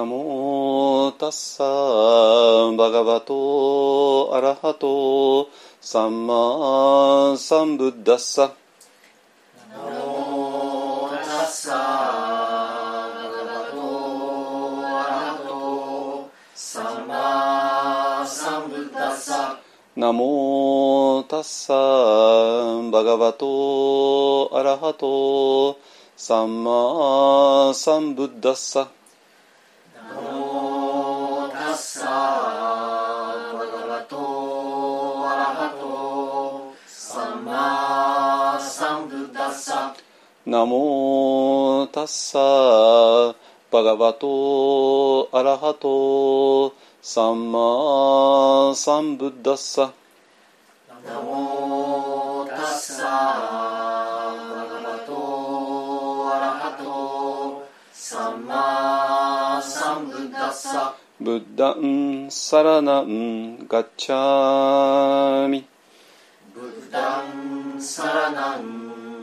ナモタッサバガバトアラハトサンマサンブッダッサナモタッサバガバトアラハトサンマサンブッダッサナモタッサバガバトアラハトサンマサンブッダッサナモタッサバガバトアラハトサンマサンブッダッサナモタッサバガバトアラハトサンマサンブッダッサブッダンサラナンガッチャミブッダンサラナン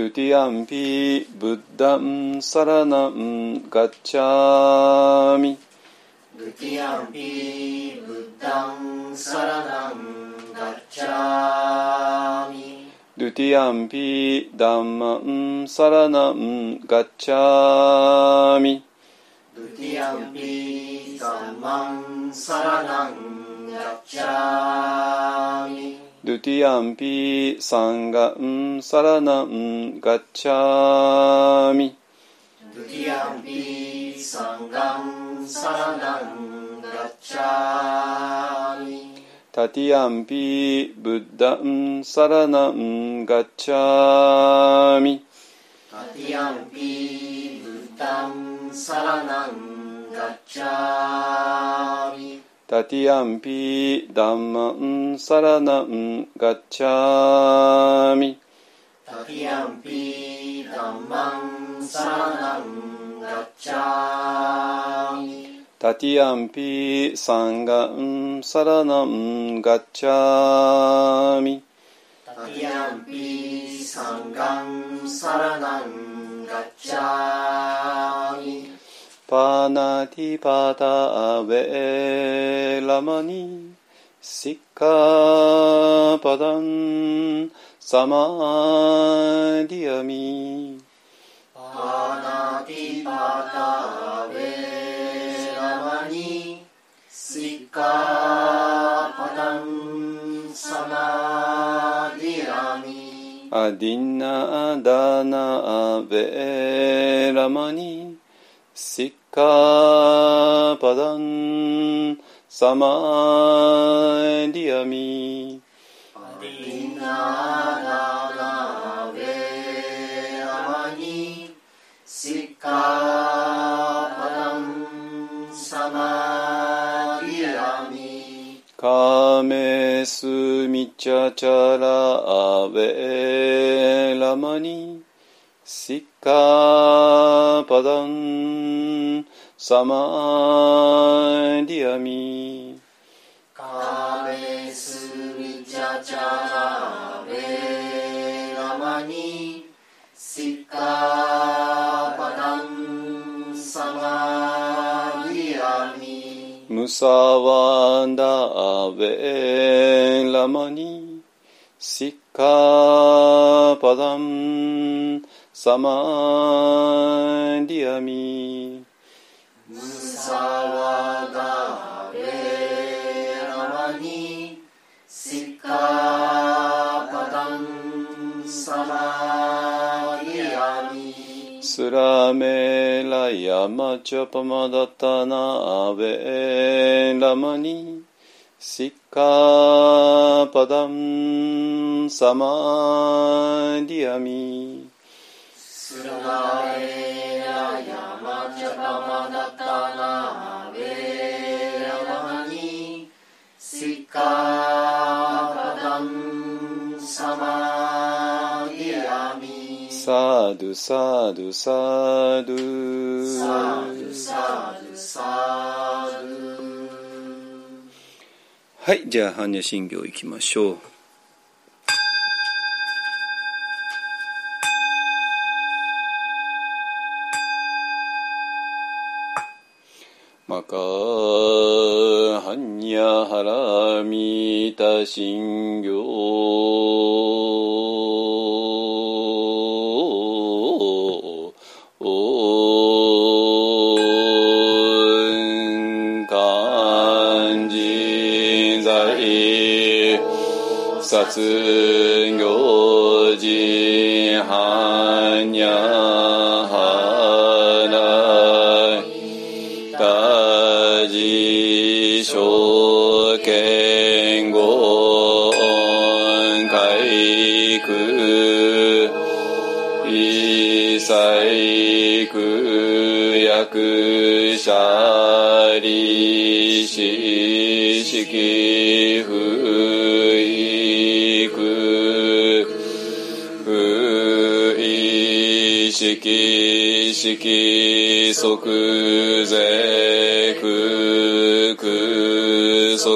ドゥティアンピブッダンサラナンガッチャミドゥティアンピブッダンサラナンガッチャミドゥティアンピダンマンサラナンガッチャミドゥティアンピダンマンサラナンガッチャミドゥティアンピサンガンサラナンガッチャミ。ドゥティアンピサンガンサラナンガッチャミタティアンピブッダンサラナンガッチャミ。タティアンピブッダンサラナンガッチャミタティアンピダンマンサラナンガッチャミタティアンピダンマンサラナンガッチャミタティアンピサンガンサラナンガッチャミタティアンピサンガンサラナンガッチャミパナティパタアベラマニシッカパダンサマディアミパナティパタベラマニシッカパダンサマディアミアディナダナベラマニシッカパダンサマディアミアディナダナベラマニシッカパダンサマディアミカメスミチャチャラアベラマニシッカパダンサマーディアミカメスミチャチャラベラマニシッカパダン。サマディアミムサワンダアベラマニシッカパダンサマディアミスラメラヤマチャパマダタナアベラマニ。シッカパダンサマディアミ。スラエラヤ sadhu sadhu sadhu sadhu sadhu sadhu はいじゃあ般若心経いきましょう信行。漢じ罪殺最空役者利子式不育不意識式即税空空即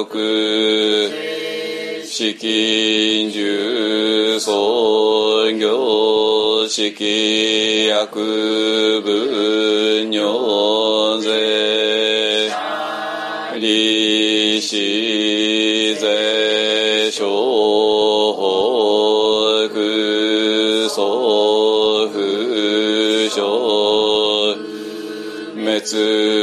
資金重創業式薬分尿税利子税小北祖父小滅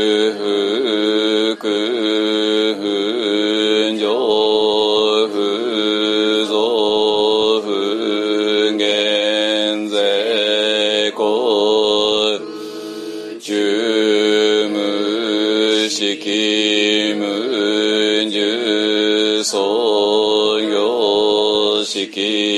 識無重創業式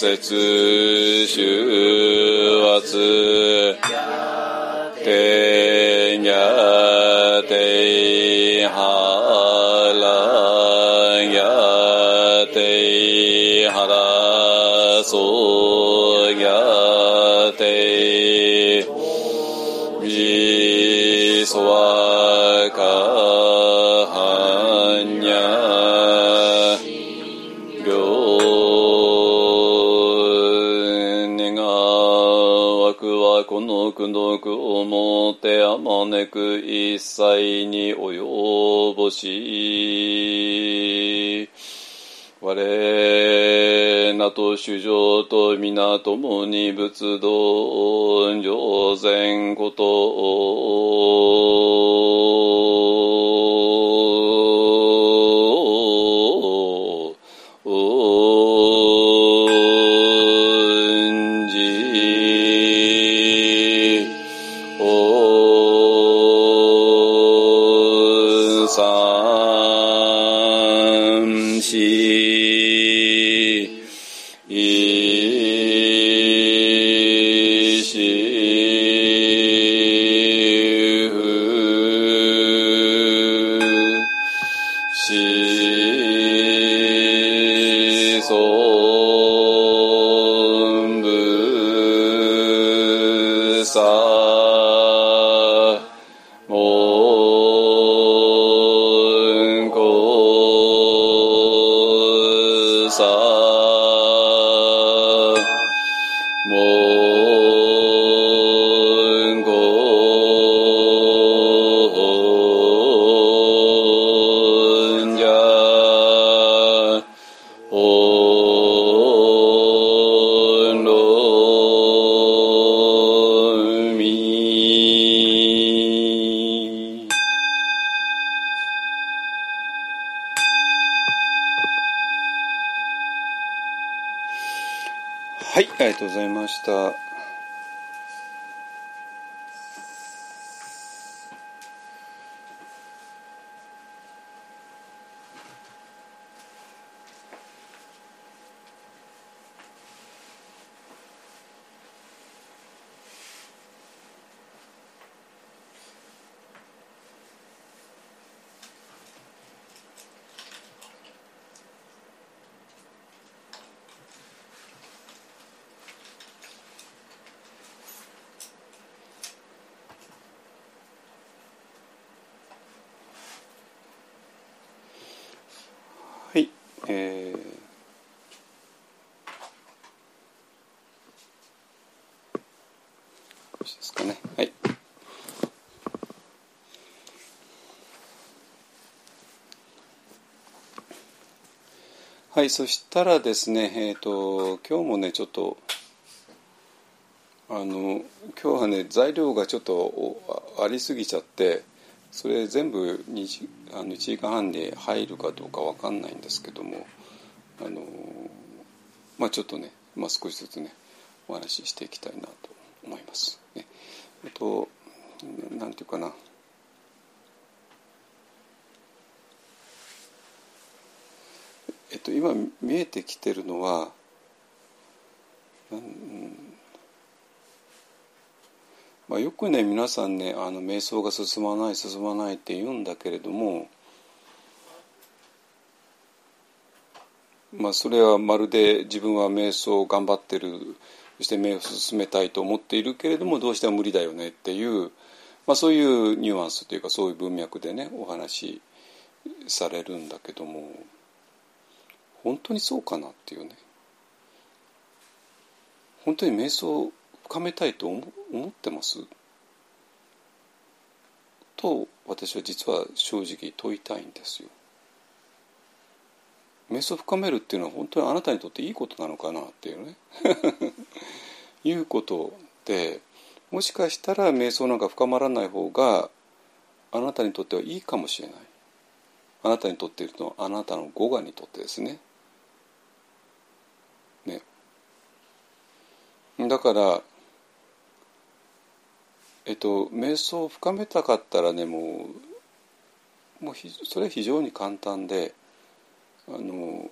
節収圧てにゃてはらやてはらそやてびそわかはんにゃの苦毒をもってあまねく一切に及ぼし。我なと主情と皆共に仏道上善こと。はい、そしたらですね、えっ、と今日もねちょっとあの今日はね材料がちょっとありすぎちゃってそれ全部 2, 時あの1時間半に入るかどうかわかんないんですけどもあのまあちょっとね、まあ、少しずつねお話ししていきたいなと思います。ね、えっとなんていうかなえっと今見えてきてるのはまあ、よくね皆さんねあの瞑想が進まない進まないって言うんだけれども、まあ、それはまるで自分は瞑想を頑張ってるそして目を進めたいと思っているけれどもどうしても無理だよねっていう、まあ、そういうニュアンスというかそういう文脈でねお話しされるんだけども。本当にそうかなっていうね。本当に瞑想を深めたいと思ってます？と私は実は正直問いたいんですよ。瞑想を深めるっていうのは本当にあなたにとっていいことなのかなっていうね。いうことでもしかしたら瞑想なんか深まらない方があなたにとってはいいかもしれない。あなたにとっているとあなたの語我にとってですね。だからえっと瞑想を深めたかったらねもうもうそれは非常に簡単であの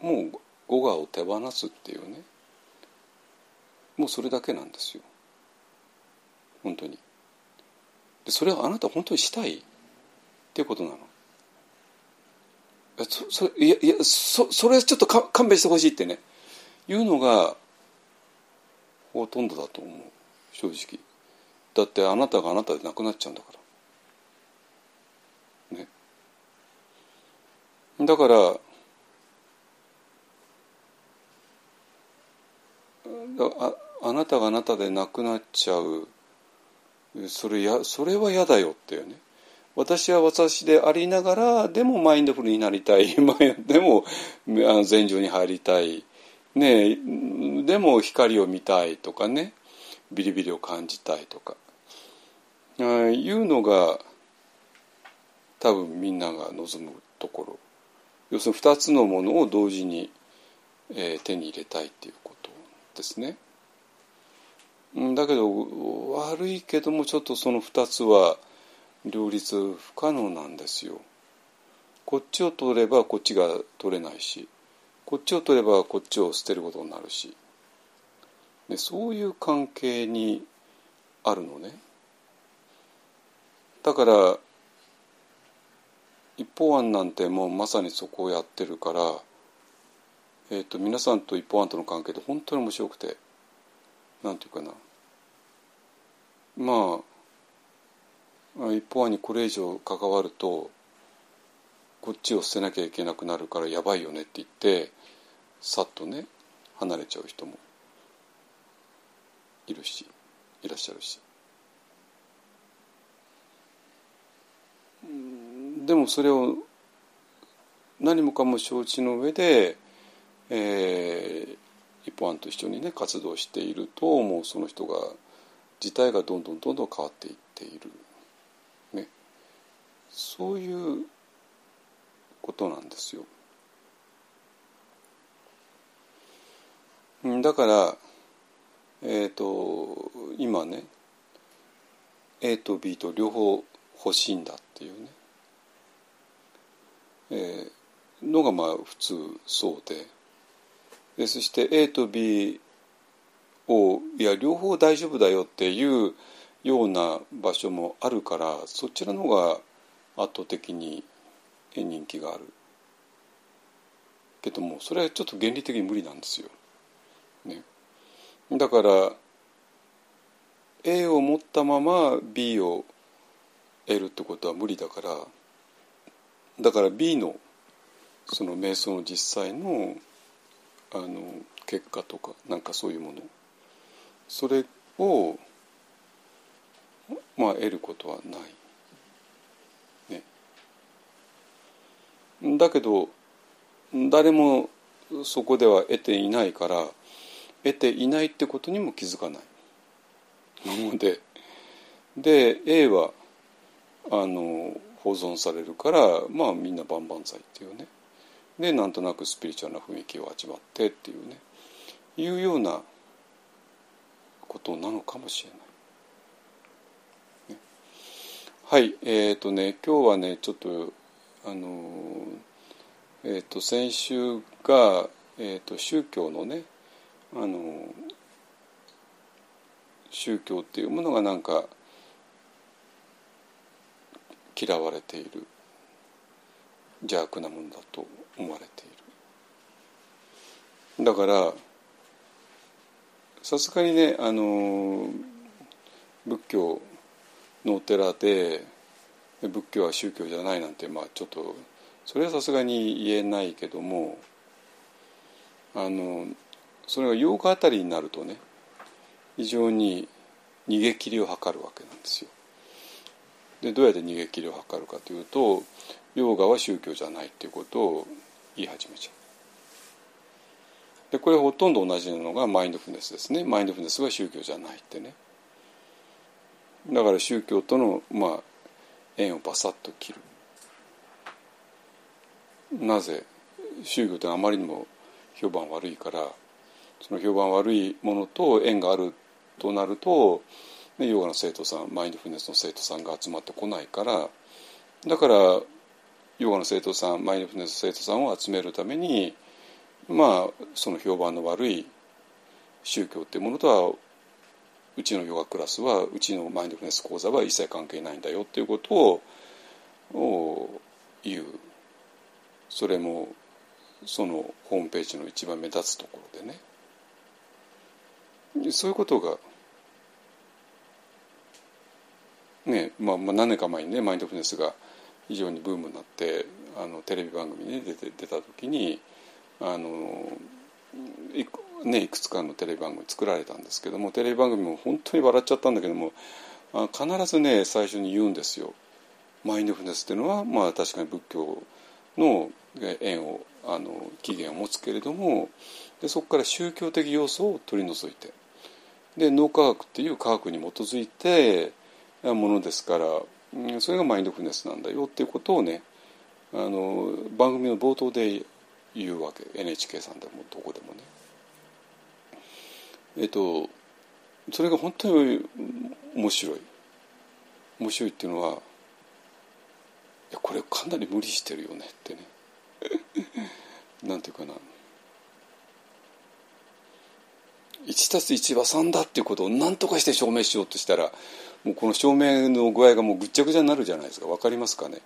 もう語我を手放すっていうね。もうそれだけなんですよ。本当に。でそれはあなた本当にしたいっていうことなの。そそいやいやそそれちょっとか勘弁してほしいってね。いうのがほとんどだと思う。正直。だってあなたがあなたでなくなっちゃうんだから。ね。だからああなたがあなたでなくなっちゃう。それやそれは嫌だよっていうね。私は私でありながらでもマインドフルになりたい。でも禅情に入りたい、ね、でも光を見たいとかねビリビリを感じたいとかいうのが多分みんなが望むところ要するに2つのものを同時に、えー、手に入れたいっていうことですね。だけど悪いけどもちょっとその2つは両立不可能なんですよ。こっちを取ればこっちが取れないしこっちを取ればこっちを捨てることになるし、ね、そういう関係にあるのね。だから一方案なんてもうまさにそこをやってるから、えーと、皆さんと一方案との関係で本当に面白くてなんていうかなまあ一方案にこれ以上関わるとこっちを捨てなきゃいけなくなるからやばいよねって言ってさっとね離れちゃう人もいるしいらっしゃるし。でもそれを何もかも承知の上で、えー、一本案と一緒にね活動しているともうその人が自体がどんどんどんどん変わっていっている、ね、そういうことなんですよ。だから、えーと、今ね A と B と両方欲しいんだっていうね、えー、のがまあ普通そうで。でそして A と B をいや両方大丈夫だよっていうような場所もあるからそちらの方が圧倒的に人気がある。けどもそれはちょっと原理的に無理なんですよ。だから A を持ったまま B を得るってことは無理だからだから B のその瞑想の実際のあの結果とかなんかそういうものそれをまあ得ることはない。ね、だけど誰もそこでは得ていないから得ていないってことにも気づかない。なのでで A はあの保存されるからまあみんな万々歳っていうね。でなんとなくスピリチュアルな雰囲気を味わってっていうね。いうようなことなのかもしれない。ね、はいえっ、ー、とね今日はねちょっとあのえっ、ー、と先週が、えー、と宗教のねあの宗教っていうものがなんか嫌われている。邪悪なものだと思われている。だからさすがにねあの仏教のお寺で仏教は宗教じゃないなんてまあちょっとそれはさすがに言えないけどもあのそれが8日あたりになるとね非常に逃げ切りを図るわけなんですよ。でどうやって逃げ切りを図るかというとヨーガは宗教じゃないっていうことを言い始めちゃう。でこれほとんど同じなのがマインドフルネスですねマインドフルネスは宗教じゃないってねだから宗教との、まあ、縁をバサッと切るなぜ宗教ってあまりにも評判悪いからその評判悪いものと縁があるとなると、ヨガの生徒さんマインドフルネスの生徒さんが集まってこないからだからヨガの生徒さんマインドフルネスの生徒さんを集めるためにまあその評判の悪い宗教っていうものとはうちのヨガクラスはうちのマインドフルネス講座は一切関係ないんだよっていうことを言う。それもそのホームページの一番目立つところでね。そういうことがねまあ、まあ何年か前にねマインドフルネスが非常にブームになってあのテレビ番組に出て出た時にあのいく,、ね、いくつかのテレビ番組作られたんですけどもテレビ番組も本当に笑っちゃったんだけどもあ必ずね最初に言うんですよ。マインドフルネスっていうのは、まあ、確かに仏教の縁をあの起源を持つけれどもでそこから宗教的要素を取り除いてで脳科学っていう科学に基づいてものですからそれがマインドフルネスなんだよっていうことをねあの番組の冒頭で言うわけ。NHK さんでもどこでもね。えっとそれが本当に面白い。面白いっていうのはいやこれかなり無理してるよねってね。なんていうかな。1たす1は3だっていうことを何とかして証明しようとしたらもうこの証明の具合がもうぐっちゃぐちゃになるじゃないですか。分かりますかね？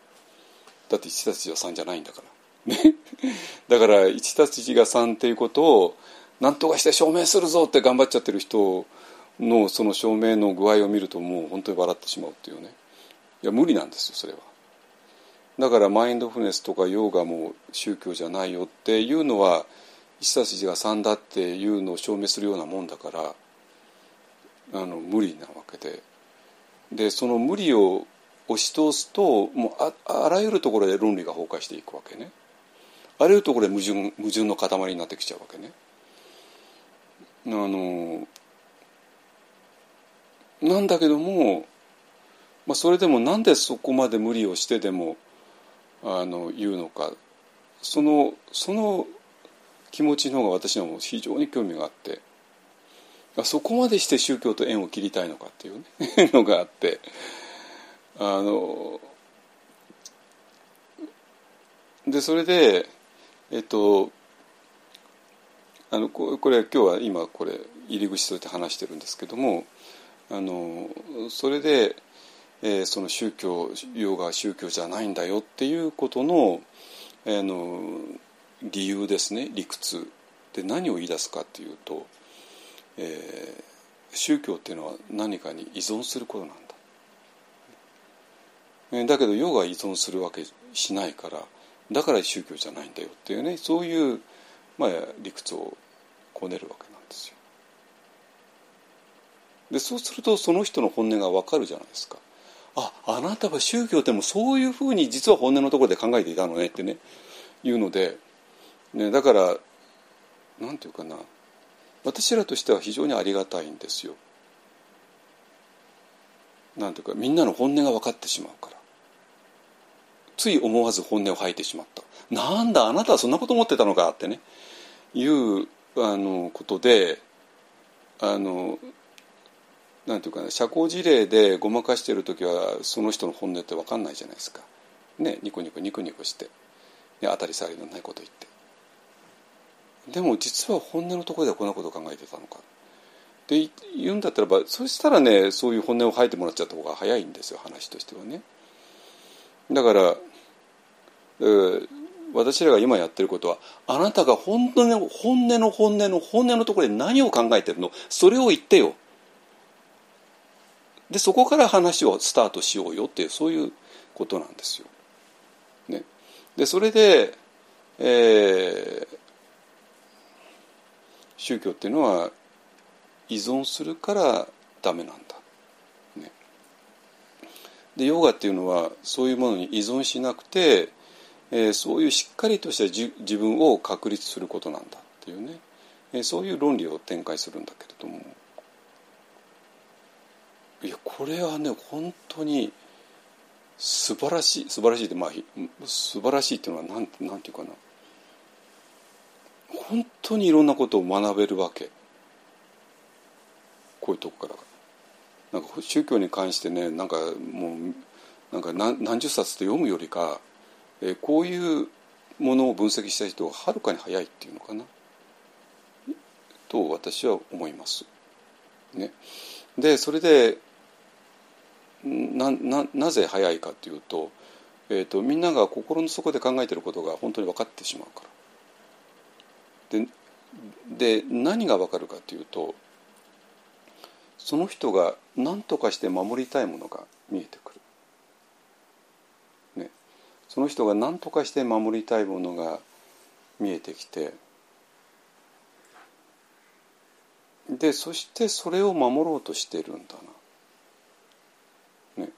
だって1たす1は3じゃないんだから。ね？だから1たす1が3っていうことを何とかして証明するぞって頑張っちゃってる人のその証明の具合を見るともう本当に笑ってしまうっていうね。いや無理なんですよそれは。だからマインドフルネスとかヨガも宗教じゃないよっていうのは1たす1が3だっていうのを証明するようなもんだからあの無理なわけで。でその無理を押し通すともうああらゆるところで論理が崩壊していくわけね。あらゆるところで矛盾矛盾の塊になってきちゃうわけね。あのなんだけども、まあ、それでもなんでそこまで無理をしてでもあの言うのか。そのその気持ちの方が私にはも非常に興味があってそこまでして宗教と縁を切りたいのかっていう、ね、のがあってあのでそれでえっとあのこれ今日は今これ入り口として話してるんですけどもあのそれで、えー、その宗教ヨガは宗教じゃないんだよっていうことのあの理由ですね理屈で何を言い出すかっていうと、えー、宗教っていうのは何かに依存することなんだ。だけどヨガは依存するわけしないからだから宗教じゃないんだよっていうねそういう、まあ、理屈をこねるわけなんですよ。でそうするとその人の本音が分かるじゃないですか。ああなたは宗教でもそういうふうに実は本音のところで考えていたのねってねいうので、ね、だからなんていうかな私らとしては非常にありがたいんですよ。なんていうかみんなの本音が分かってしまうからつい思わず本音を吐いてしまったなんだあなたはそんなこと思ってたのかってねいうあのことであのなんていうかな社交辞令でごまかしてる時はその人の本音って分かんないじゃないですか。ねニコニコニコニコして、ね、当たり障りのないこと言って。でも実は本音のところではこんなことを考えてたのか。って言うんだったらばそしたらねそういう本音を吐いてもらっちゃった方が早いんですよ話としてはね。だから、えー私らが今やってることはあなたが本音の本音の本音の本音のところで何を考えてるの？それを言ってよでそこから話をスタートしようよっていうそういうことなんですよ。ね、でそれで、えー、宗教っていうのは依存するからダメなんだ。ね、でヨガっていうのはそういうものに依存しなくてえー、そういうしっかりとしたじ自分を確立することなんだっていうね、えー、そういう論理を展開するんだけれども。いやこれはね本当に素晴らしい素晴らしいってまあ素晴らしいっていうのはなんなんていうかな。本当にいろんなことを学べるわけこういうとこからなんか宗教に関してねなんかもうなんか何十冊と読むよりか、えー、こういうものを分析した人がはるかに早いっていうのかなと私は思います。ね、でそれでなななぜ早いかというと,、えーと、みんなが心の底で考えていることが本当に分かってしまうから。でで何が分かるかというとその人が何とかして守りたいものが見えてくる。ね、その人が何とかして守りたいものが見えてきてでそしてそれを守ろうとしてるんだな。ね、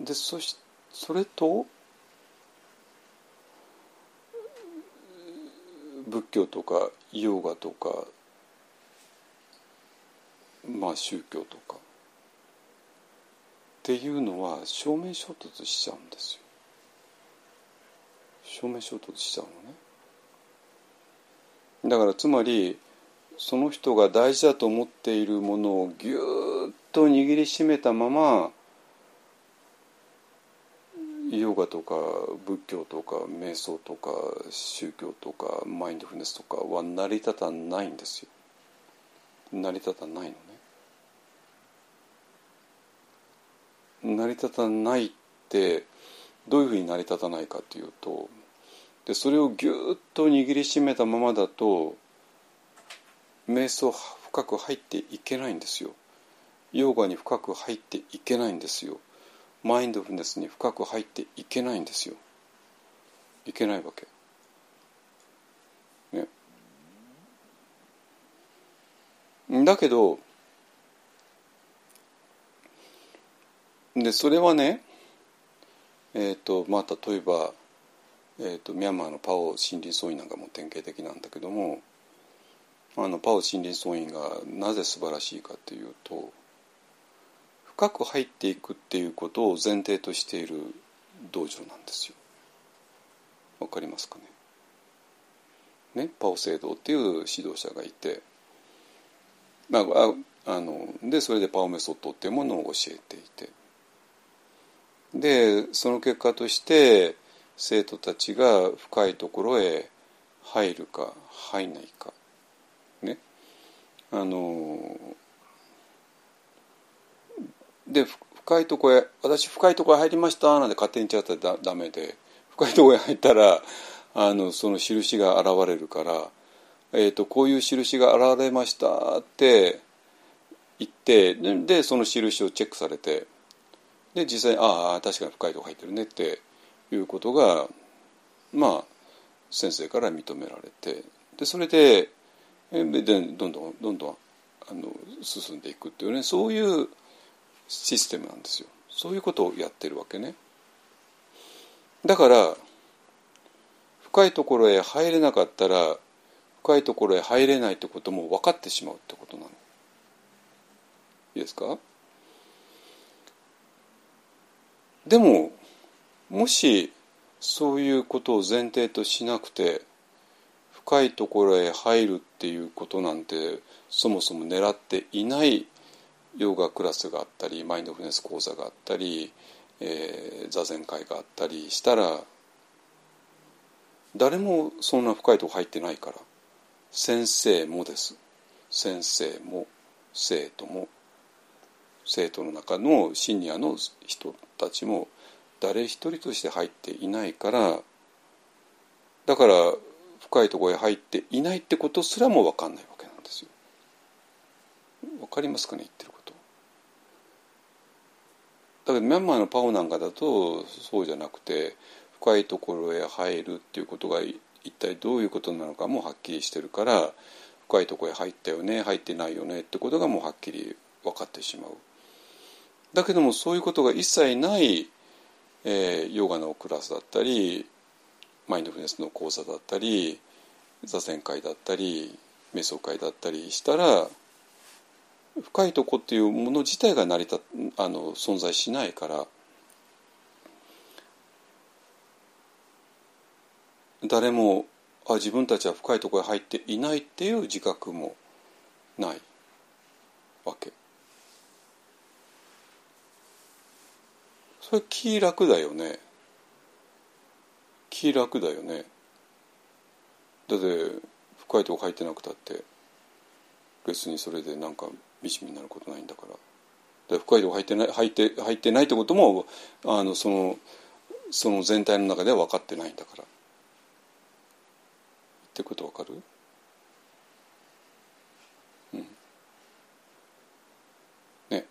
でそしそれと仏教とかヨガとかまあ宗教とかっていうのは正面衝突しちゃうんですよ。正面衝突しちゃうのね。だからつまりその人が大事だと思っているものをぎゅっと握りしめたままヨガとか仏教とか瞑想とか宗教とかマインドフルネスとかは成り立たないんですよ。成り立たないのね。成り立たないってどういうふうに成り立たないかというとでそれをぎゅっと握りしめたままだと瞑想深く入っていけないんですよヨガに深く入っていけないんですよマインドフルネスに深く入っていけないんですよ。いけないわけ。ね。だけどでそれはねえっ、ー、とまあ例えばえーと、ミャンマーのパオ森林総員なんかも典型的なんだけどもあのパオ森林総員がなぜ素晴らしいかというと深く入っていくっていうことを前提としている道場なんですよ。わかりますかね？ね？パオ聖堂っていう指導者がいて、まあ、あのでそれでパオメソッドっていうものを教えていて。でその結果として生徒たちが深いところへ入るか入んないか。ね？あので深いとこへ私深いとこへ入りましたなんて勝手に言っちゃったらダメで。深いとこへ入ったらあのその印が現れるから、えーと、こういう印が現れましたって言ってでその印をチェックされてで実際にああ確かに深いとこ入ってるねっていうことがまあ先生から認められてでそれででどんどんどんどんあの進んでいくっていうねそういうシステムなんですよ。そういうことをやってるわけね。だから深いところへ入れなかったら深いところへ入れないってことも分かってしまうってことなの。いいですか？でももしそういうことを前提としなくて深いところへ入るっていうことなんてそもそも狙っていないヨガクラスがあったりマインドフルネス講座があったり、えー、座禅会があったりしたら誰もそんな深いとこ入ってないから先生もです先生も生徒も生徒の中のシニアの人たちも誰一人として入っていないからだから深いとこへ入っていないってことすらも分かんないわけなんですよ。わかりますかね？言ってる。だけどミャンマーのパオなんかだとそうじゃなくて深いところへ入るっていうことが一体どういうことなのかもはっきりしてるから深いところへ入ったよね入ってないよねってことがもうはっきり分かってしまう。だけどもそういうことが一切ないえー、ヨガのクラスだったりマインドフルネスの講座だったり座禅会だったり瞑想会だったりしたら深いとこっていうもの自体が成り立あの存在しないから誰もあ自分たちは深いところに入っていないっていう自覚もないわけ。それ気楽だよね。気楽だよね。だって深いとこ入ってなくたって別にそれでなんか惨めになることないんだから。で深いとこ入ってない入って入ってないってこともあのそのその全体の中では分かってないんだから。ってこと分かる？うん。ね。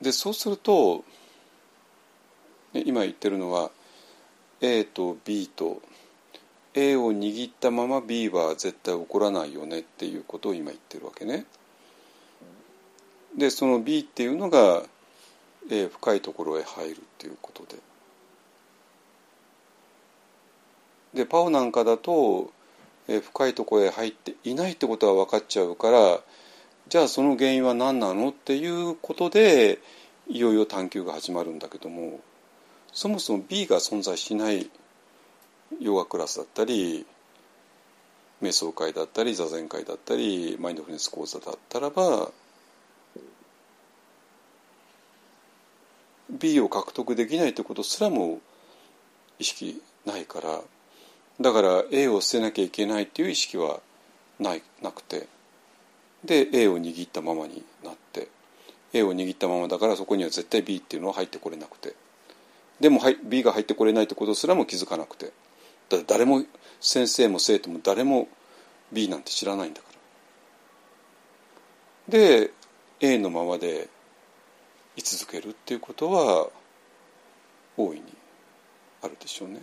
でそうするとね今言ってるのは A と B と A を握ったまま B は絶対起こらないよねっていうことを今言ってるわけね。でその B っていうのが、え、深いところへ入るっていうことで。でパオなんかだと、え、深いところへ入っていないってことは分かっちゃうからじゃあその原因は何なのっていうことでいよいよ探求が始まるんだけどもそもそも B が存在しないヨガクラスだったり瞑想会だったり座禅会だったりマインドフルネス講座だったらば B を獲得できないということすらも意識ないからだから A を捨てなきゃいけないっていう意識はないなくて。で A を握ったままになって A を握ったままだからそこには絶対 B っていうのは入ってこれなくて。でも B が入ってこれないってことすらも気づかなくて。だ誰も先生も生徒も誰も B なんて知らないんだから。で A のままで居続けるっていうことは大いにあるでしょうね。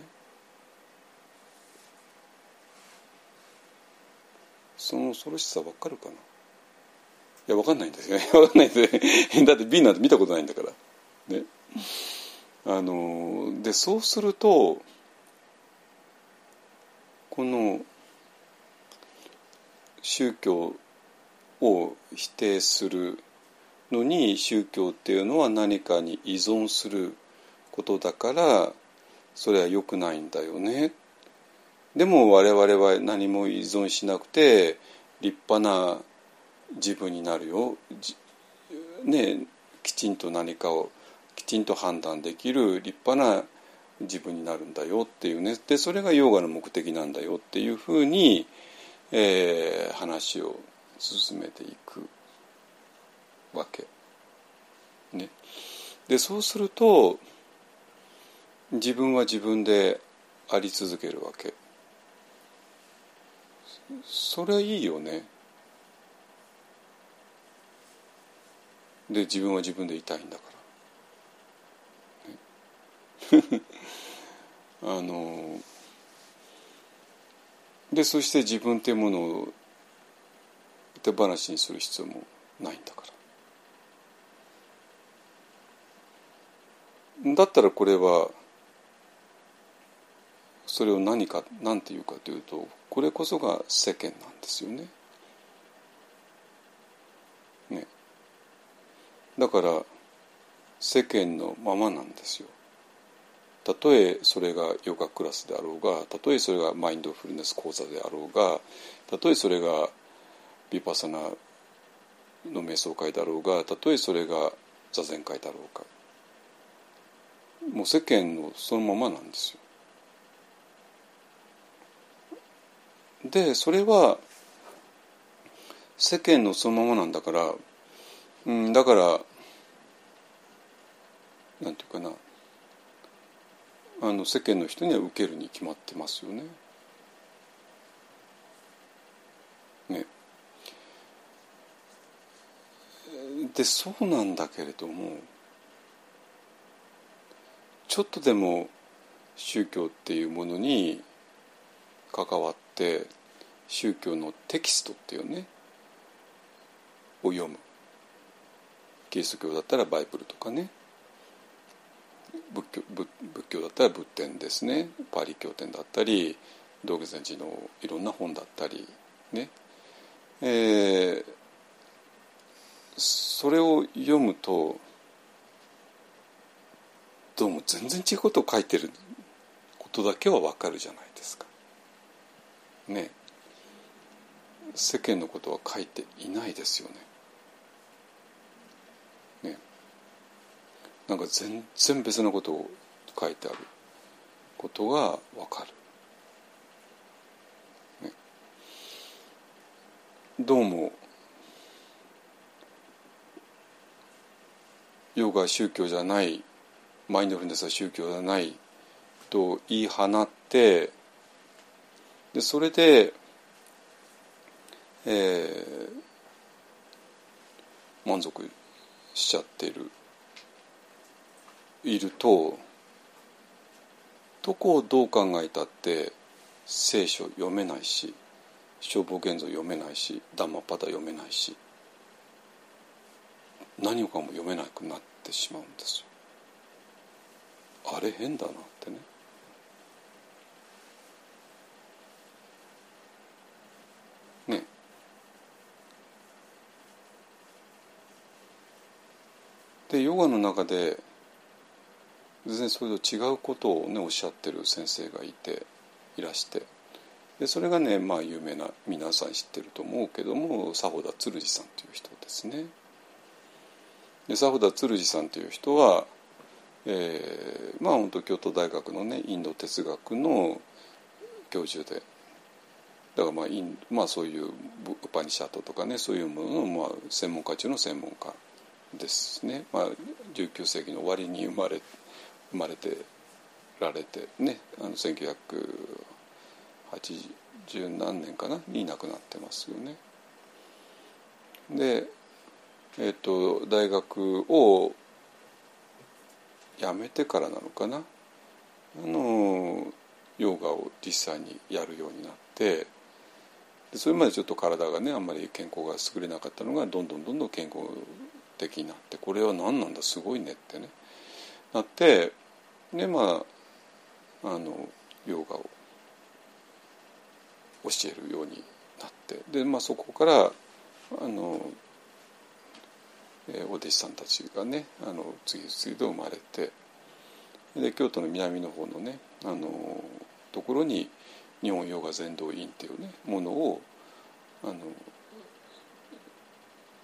その恐ろしさわかるかな？いやわかんないんですよ。ね わかんないです だって B なんて見たことないんだから。ね。あのでそうするとこの宗教を否定するのに宗教っていうのは何かに依存することだからそれは良くないんだよね。でも我々は何も依存しなくて立派な自分になるよ。ねきちんと何かをきちんと判断できる立派な自分になるんだよっていうねでそれがヨガの目的なんだよっていうふうに、えー、話を進めていくわけ。ね、でそうすると自分は自分であり続けるわけ。それいいよね。で自分は自分でいたいんだから。ね あのでそして自分っていうものを手放しにする必要もないんだからだったらこれはそれを何か何て言うかというとこれこそが世間なんですよね。ねだから世間のままなんですよ。たとえそれがヨガクラスであろうがたとえそれがマインドフルネス講座であろうがたとえそれがヴィパサナの瞑想会だろうがたとえそれが座禅会だろうかもう世間のそのままなんですよ。でそれは世間のそのままなんだから、うん、だからなんていうかなあの世間の人には受けるに決まってますよね。ね。でそうなんだけれどもちょっとでも宗教っていうものに関わって宗教のテキストっていうねを読むキリスト教だったらバイブルとかね仏教仏教だったら仏典ですねパリ経典だったり道具禅師のいろんな本だったりね、えー、それを読むとどうも全然違うことを書いてることだけはわかるじゃないですか。ね世間のことは書いていないですよね。なんか全然別のことを書いてあることがわかる。ね、どうも。ヨガ宗教じゃないマインドフルネスは宗教じゃないと言い放ってでそれで、えー、満足しちゃってる。いるとどこをどう考えたって聖書読めないし消防現像読めないしダンマパタ読めないし何もかも読めなくなってしまうんですよ。あれ変だなってね。ねでヨガの中で全然それと違うことをねおっしゃってる先生がいていらしてでそれがねまあ有名な皆さん知ってると思うけども佐保田鶴次さんという人ですね。で佐保田鶴次さんという人は、えー、まあ本当京都大学のねインド哲学の教授でだからまあイン、まあ、そういうウパニシャトとかねそういうものの、まあ、専門家中の専門家ですね、まあ、19世紀の終わりに生まれ生まれてられてねあの1980何年かなに亡くなってますよね。でえーと、大学を辞めてからなのかなあのヨガを実際にやるようになってでそれまでちょっと体がねあんまり健康が優れなかったのがどんどんどんどん健康的になってこれは何なんだすごいねってねなってでまああのヨガを教えるようになってで、まあ、そこからあのえお弟子さんたちがねあの次々と生まれてで京都の南の方のねあのところに日本ヨガ禅道院っていうねものをあの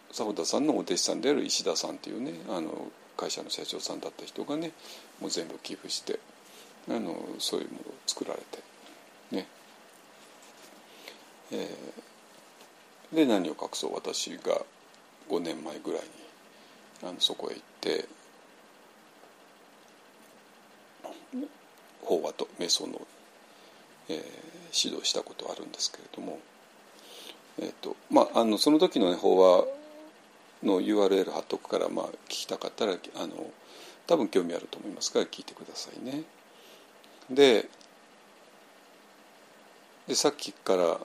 佐保田さんのお弟子さんである石田さんっていうねあの会社の社長さんだった人がねもう全部寄付してあのそういうものを作られてね。えー、で何を隠そう私が5年前ぐらいにあのそこへ行って法話と瞑想の、えー、指導したことあるんですけれども、えーとまあ、あのその時の、ね、法話の URL 貼っとくから、まあ、聞きたかったらあの多分興味あると思いますから聞いてくださいね。ででさっきから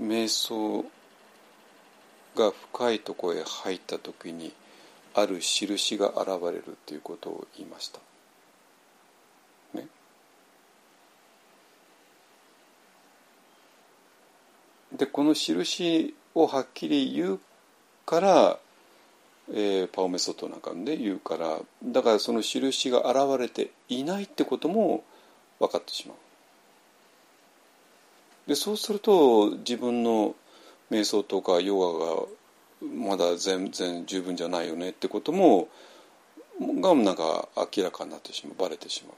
瞑想が深いとこへ入った時にある印が現れるということを言いました。でこの印をはっきり言うから、えー、パオメソッドなんかで言うからだからその印が現れていないってことも分かってしまう。でそうすると自分の瞑想とかヨガがまだ全然十分じゃないよねってこともがなんか明らかになってしまうバレてしま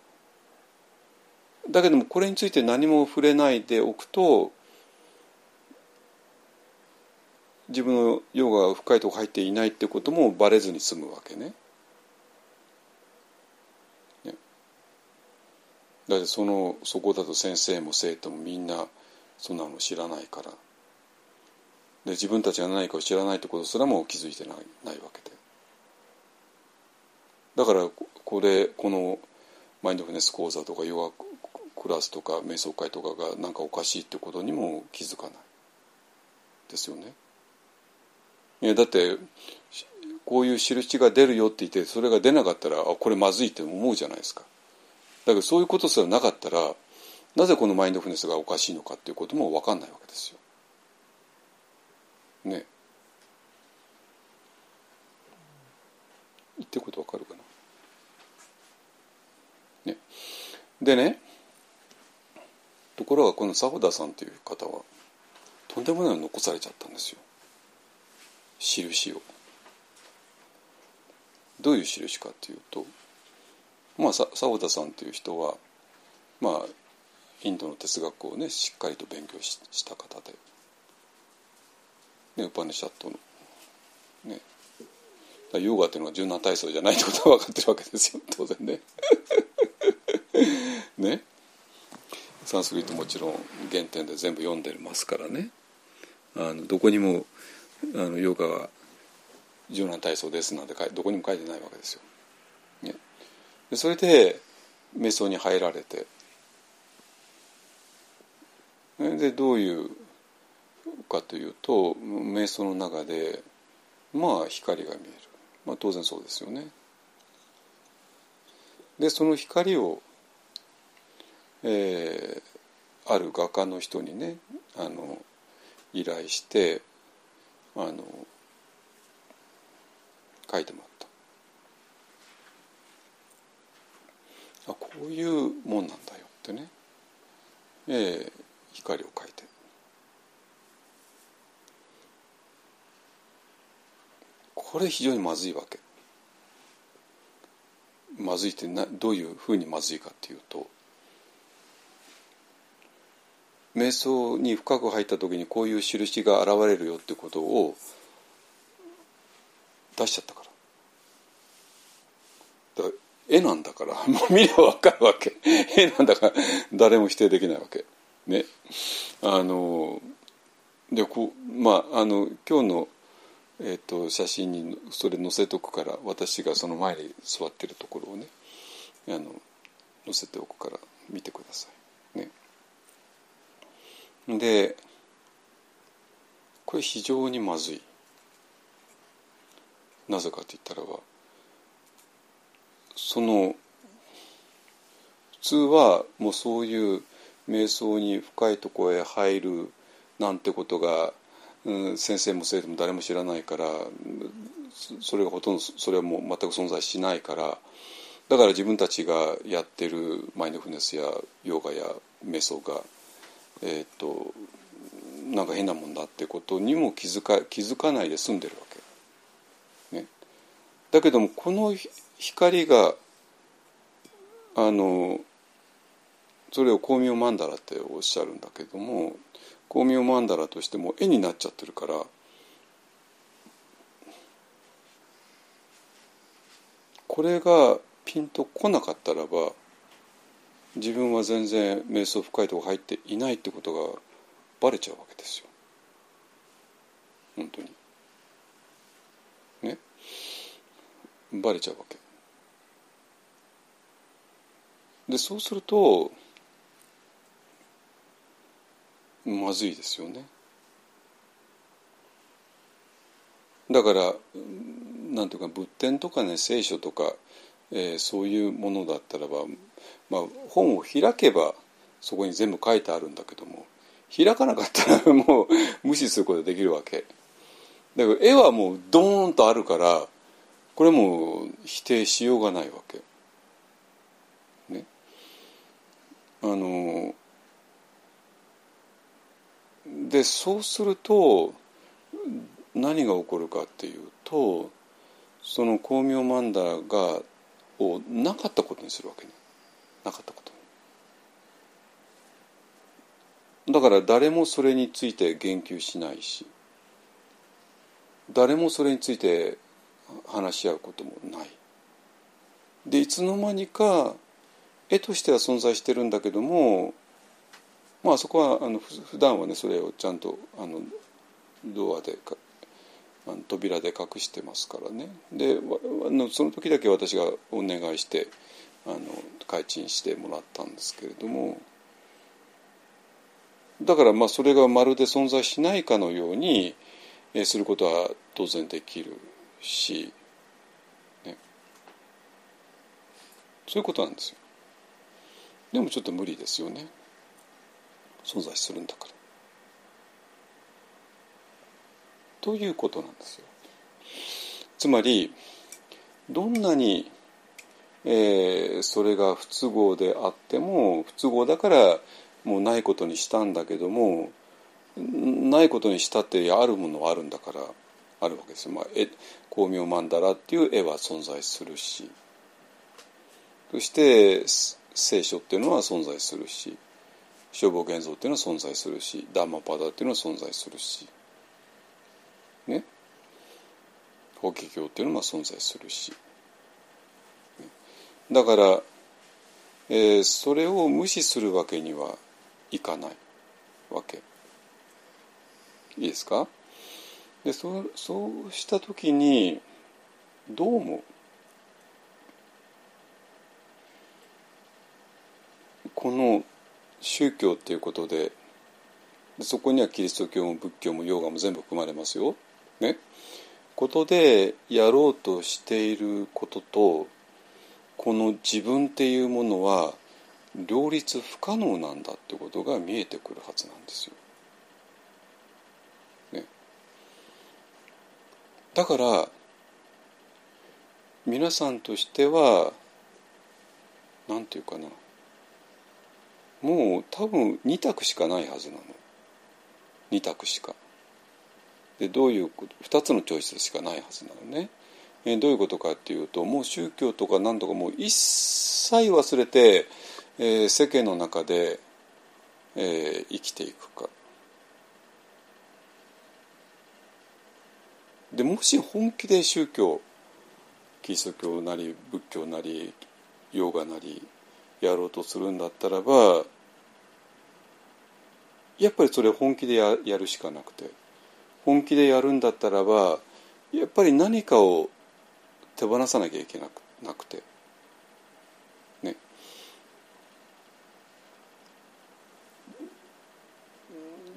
う。だけどもこれについて何も触れないでおくと自分のヨガが深いとこ入っていないってこともバレずに済むわけね。ねだってそのそこだと先生も生徒もみんなそんなの知らないから。で自分たちが何かを知らないってことすらも気づいてないないわけでだからこれこのマインドフルネス講座とかヨガクラスとか瞑想会とかが何かおかしいってことにも気づかないですよね。いやだってこういう印が出るよって言ってそれが出なかったらあこれまずいって思うじゃないですか。だけどそういうことすらなかったらなぜこのマインドフルネスがおかしいのかっていうことも分かんないわけですよ。ねってることわかるかな、ね、でねところがこの佐保田さんという方はとんでもないの残されちゃったんですよ印を。どういう印かっていうとまあ佐保田さんという人はまあインドの哲学をねしっかりと勉強しした方で、ね、ウパニシャットの。ね。ヨガっていうのは柔軟体操じゃないってことは分かってるわけですよ。当然ね。ね。サンスクリットもちろん原点で全部読んでますからね。あのどこにもあのヨガは柔軟体操ですなんてどこにも書いてないわけですよ。ね、でそれで瞑想に入られてでどういうかというと瞑想の中でまあ光が見える、まあ、当然そうですよね。でその光を、えー、ある画家の人にねあの依頼してあの書いてもらった。あこういうもんなんだよってね、えー、光を書いて。これ非常にまずいわけ。まずいってなどういうふうにまずいかっていうと瞑想に深く入った時にこういう印が現れるよってことを出しちゃったから。絵なんだから。もう見れば分かるわけ。絵なんだから。誰も否定できないわけ。ね。あのでこうまああの今日の、えーと、写真にそれ載せとくから私がその前に座ってるところをねあの載せておくから見てください。でこれ非常にまずい。なぜかって言ったらばその普通はもうそういう瞑想に深いところへ入るなんてことが、うん、先生も生徒も誰も知らないからそれがほとんどそれはもう全く存在しないからだから自分たちがやってるマインドフネスやヨガや瞑想がえっ、となんか変なもんだってことにも気づか気づかないで済んでるわけ。だけどもこの光があのそれを光明曼荼羅っておっしゃるんだけども光明曼荼羅としても絵になっちゃってるからこれがピンとこなかったらば自分は全然瞑想深いとこ入っていないってことがバレちゃうわけですよ本当に。ね。バレちゃうわけでそうするとまずいですよねだからなんていうか仏典とかね聖書とか、えー、そういうものだったらば、まあ、本を開けばそこに全部書いてあるんだけども開かなかったらもう無視することができるわけだから絵はもうドーンとあるからこれも否定しようがないわけ。ね。あのでそうすると何が起こるかっていうとその光明曼荼羅がをなかったことにするわけねなかったことだから誰もそれについて言及しないし誰もそれについて話し合うこともない。でいつの間にか絵としては存在してるんだけどもまあそこはあの普段はねそれをちゃんとあのドアでかあの扉で隠してますからねであのその時だけ私がお願いしてあの開陳してもらったんですけれどもだからまあそれがまるで存在しないかのようにすることは当然できるし、ね、そういうことなんですよ。でもちょっと無理ですよね。存在するんだから。ということなんですよ。つまりどんなに、えーそれが不都合であっても不都合だからもうないことにしたんだけどもないことにしたってあるものはあるんだからあるわけですよ。まあ、光明曼荼羅っていう絵は存在するし。そして聖書っていうのは存在するし。消防現像っていうのは存在するし。ダンマパダっていうのは存在するし。ね。法華経っていうのも存在するし。だから、えーそれを無視するわけにはいかないわけいいですか？でそうそうした時にどう思う？この宗教っていうことででそこにはキリスト教も仏教もヨガも全部含まれますよ。ね？ことでやろうとしていることとこの自分っていうものは両立不可能なんだってことが見えてくるはずなんですよ。ね。だから皆さんとしてはなんていうかなもう多分2択しかないはずなの2択しかでどういうこと2つのチョイスしかないはずなのねえどういうことかっていうともう宗教とか何とかもう一切忘れて、え世間の中で、え生きていくか。でもし本気で宗教キリスト教なり仏教なりヨガなりやろうとするんだったらばやっぱりそれ本気でややるしかなくて。本気でやるんだったらばやっぱり何かを手放さなきゃいけなくなくて。ね。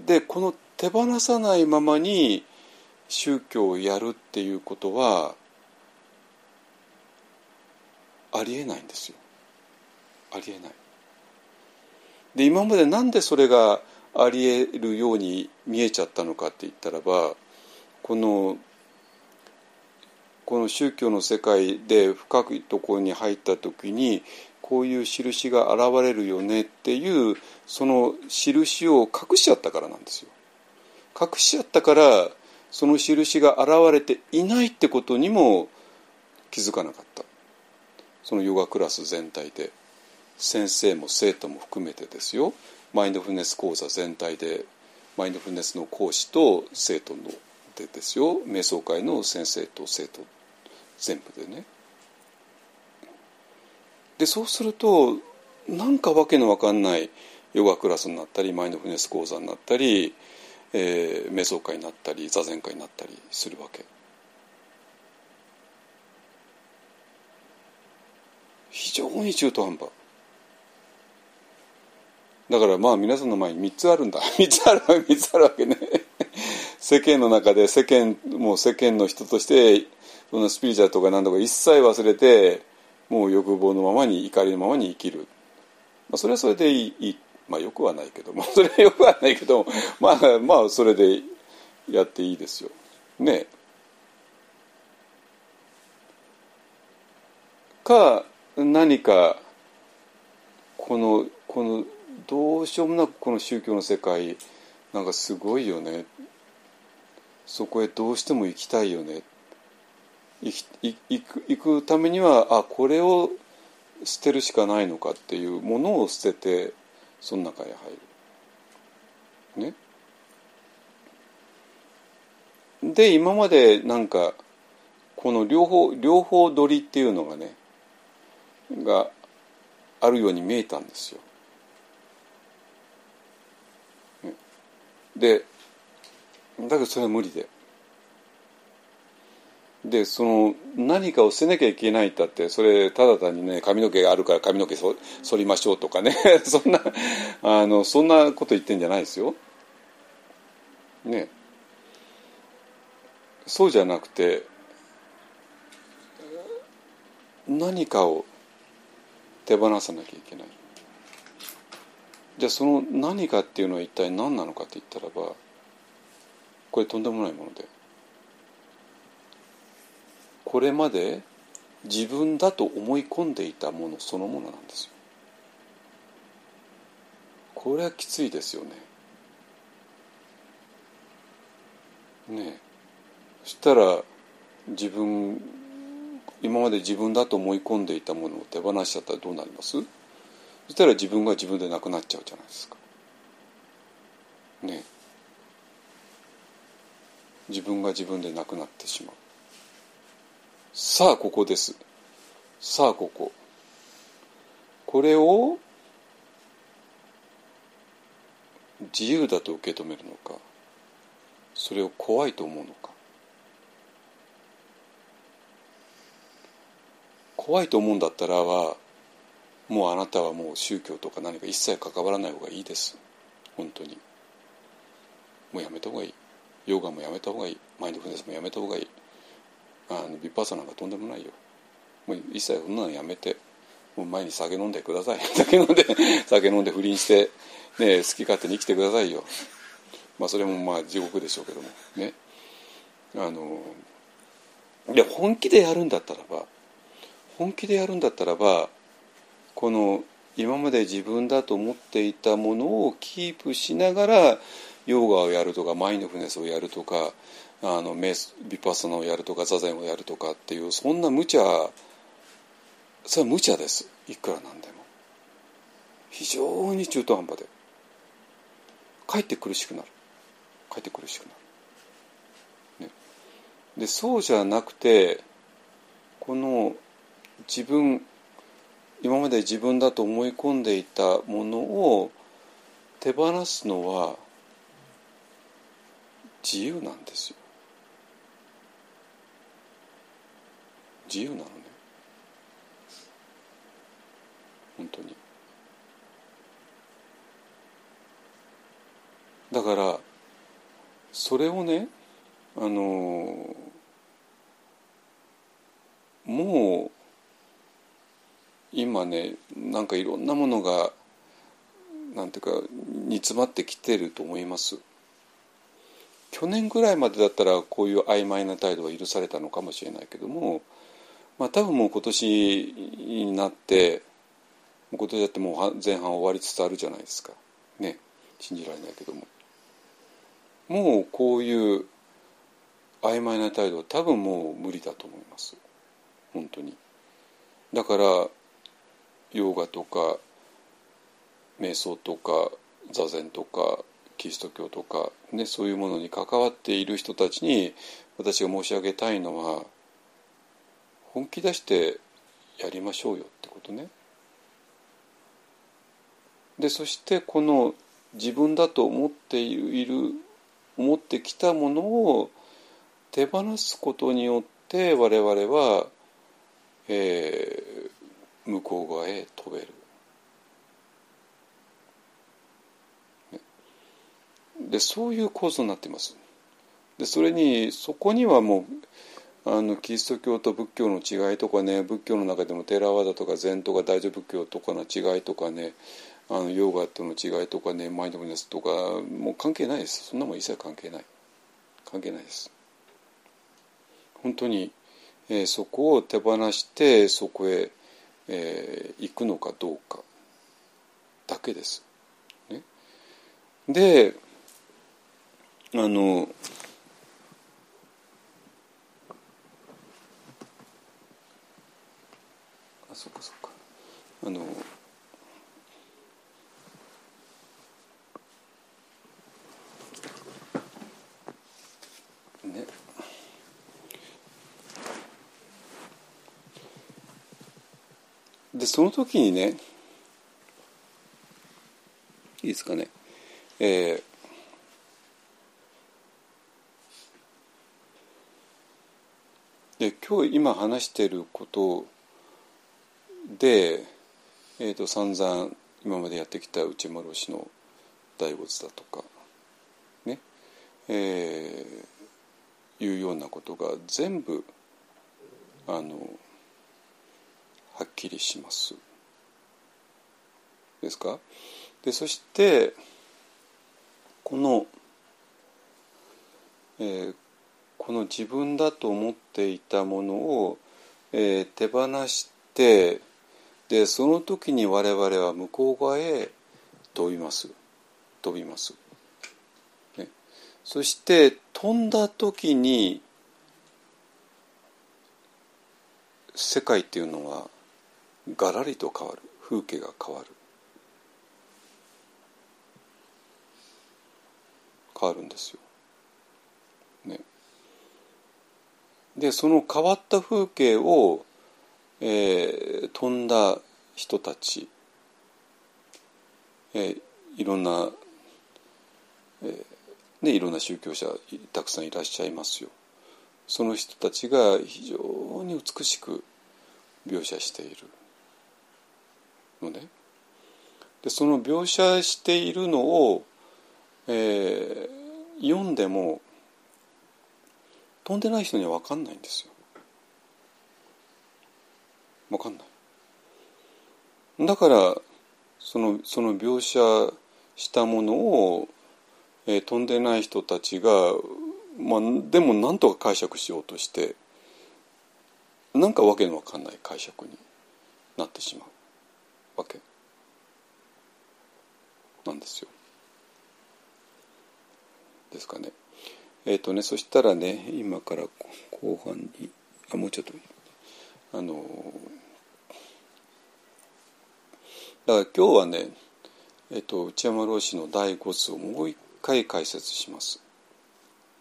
でこの手放さないままに宗教をやるっていうことはありえないんですよ。ありえない。で今までなんでそれがありえるように見えちゃったのかって言ったらばこのこの宗教の世界で深いところに入った時にこういう印が現れるよねっていうその印を隠しちゃったからなんですよ。隠しちゃったからその印が現れていないってことにも気づかなかった。そのヨガクラス全体で先生も生徒も含めてですよ。マインドフルネス講座全体でマインドフルネスの講師と生徒のでですよ。瞑想会の先生と生徒全部でね。でそうするとなんかわけのわかんないヨガクラスになったりマインドフネス講座になったり、えー瞑想会になったり座禅会になったりするわけ。非常に中途半端。だからまあ皆さんの前に3つあるんだ。3つある3つあるわけね。世間の中で世間もう世間の人としてそのスピリチュアルとか何とか一切忘れてもう欲望のままに怒りのままに生きる、まあ、それはそれでいい。まあよくはないけども。それはよくはないけども。まあまあそれでやっていいですよ。ね。か何かこのこのどうしようもなくこの宗教の世界なんかすごいよね。そこへどうしても行きたいよね。い行く行くためにはあこれを捨てるしかないのかっていうものを捨ててその中へ入る。ね。で今までなんかこの両方両方取りっていうのがねがあるように見えたんですよ。ねでだけどそれは無理で。でその何かを捨てなきゃいけないったってそれただ単にね髪の毛があるから髪の毛そ剃りましょうとかね そんなあのそんなこと言ってんじゃないですよ。ねそうじゃなくて何かを手放さなきゃいけない。じゃあその何かっていうのは一体何なのかって言ったらばこれとんでもないものでこれまで自分だと思い込んでいたものそのものなんですよ。これはきついですよね。ねそしたら自分今まで自分だと思い込んでいたものを手放しちゃったらどうなります？そしたら自分が自分でなくなっちゃうじゃないですか。ね自分が自分でなくなってしまう。さあここです。さあここ。これを自由だと受け止めるのかそれを怖いと思うのか。怖いと思うんだったらはもうあなたはもう宗教とか何か一切関わらない方がいいです。本当に。もうやめた方がいい。ヨガもやめた方がいい。マインドフルネスもやめた方がいい。あのビッパーサなんかとんでもないよ。もう一切そんなのやめて。もう前に酒飲んでください。酒飲んで酒飲んで不倫してね好き勝手に生きてくださいよ。まあそれもまあ地獄でしょうけども。ね。あのいや本気でやるんだったらば本気でやるんだったらばこの今まで自分だと思っていたものをキープしながらヨガをやるとかマインドフネスをやるとかあのメスビパッサナをやるとか座禅をやるとかっていうそんな無茶それは無茶です。いくらなんでも。非常に中途半端で。かえって苦しくなる。かえって苦しくなる、ね、でそうじゃなくてこの自分今まで自分だと思い込んでいたものを手放すのは自由なんですよ。自由なのね。本当に。だからそれをねあのもう今ねなんかいろんなものがなんていうか煮詰まってきてると思います。去年ぐらいまでだったらこういう曖昧な態度は許されたのかもしれないけどもまあ多分もう今年になって今年だってもう前半終わりつつあるじゃないですか。ね。信じられないけども。もうこういう曖昧な態度は多分もう無理だと思います。本当に。だからヨーガとか瞑想とか座禅とかキリスト教とか、ね、そういうものに関わっている人たちに私が申し上げたいのは本気出してやりましょうよってことね。でそしてこの自分だと思っている思ってきたものを手放すことによって我々は、えー、向こう側へ飛べる。でそういう構造になっています。でそれにそこにはもうあのキリスト教と仏教の違いとかね仏教の中でもテラワダとか禅とか大乗仏教とかの違いとかねあのヨガとの違いとかねマインドフルネスとかもう関係ないです。そんなもん一切関係ない。関係ないです。本当に、えー、そこを手放してそこへ、えー、行くのかどうかだけです、ね、であのそっかそっか。あのね。でその時にねいいですかね。えーで今日今話していることで、えーと、散々今までやってきた内丸氏の大仏だとかねえー、いうようなことが全部あのはっきりします。ですか？でそしてこの、えー、この自分だと思っていたものをえー手放してでその時に我々は向こう側へ飛びます。飛びます、ね、そして飛んだ時に世界っていうのはガラリと変わる。風景が変わる。変わるんですよ。ね、でその変わった風景を、えー、飛んだ人たち、えー、いろんな、えーね、いろんな宗教者たくさんいらっしゃいますよ。その人たちが非常に美しく描写しているのね。でその描写しているのを、えー、読んでも飛んでない人には分かんないんですよ。分かんない。だからそのその描写したものを、えー、飛んでない人たちがまあ、でも何とか解釈しようとしてなんかわけのわかんない解釈になってしまうわけなんですよ。ですかね。えっ、ー、とねそしたらね今から後半にあもうちょっとあのだから今日はね、えっ、と内山老師の第五図をもう一回解説します。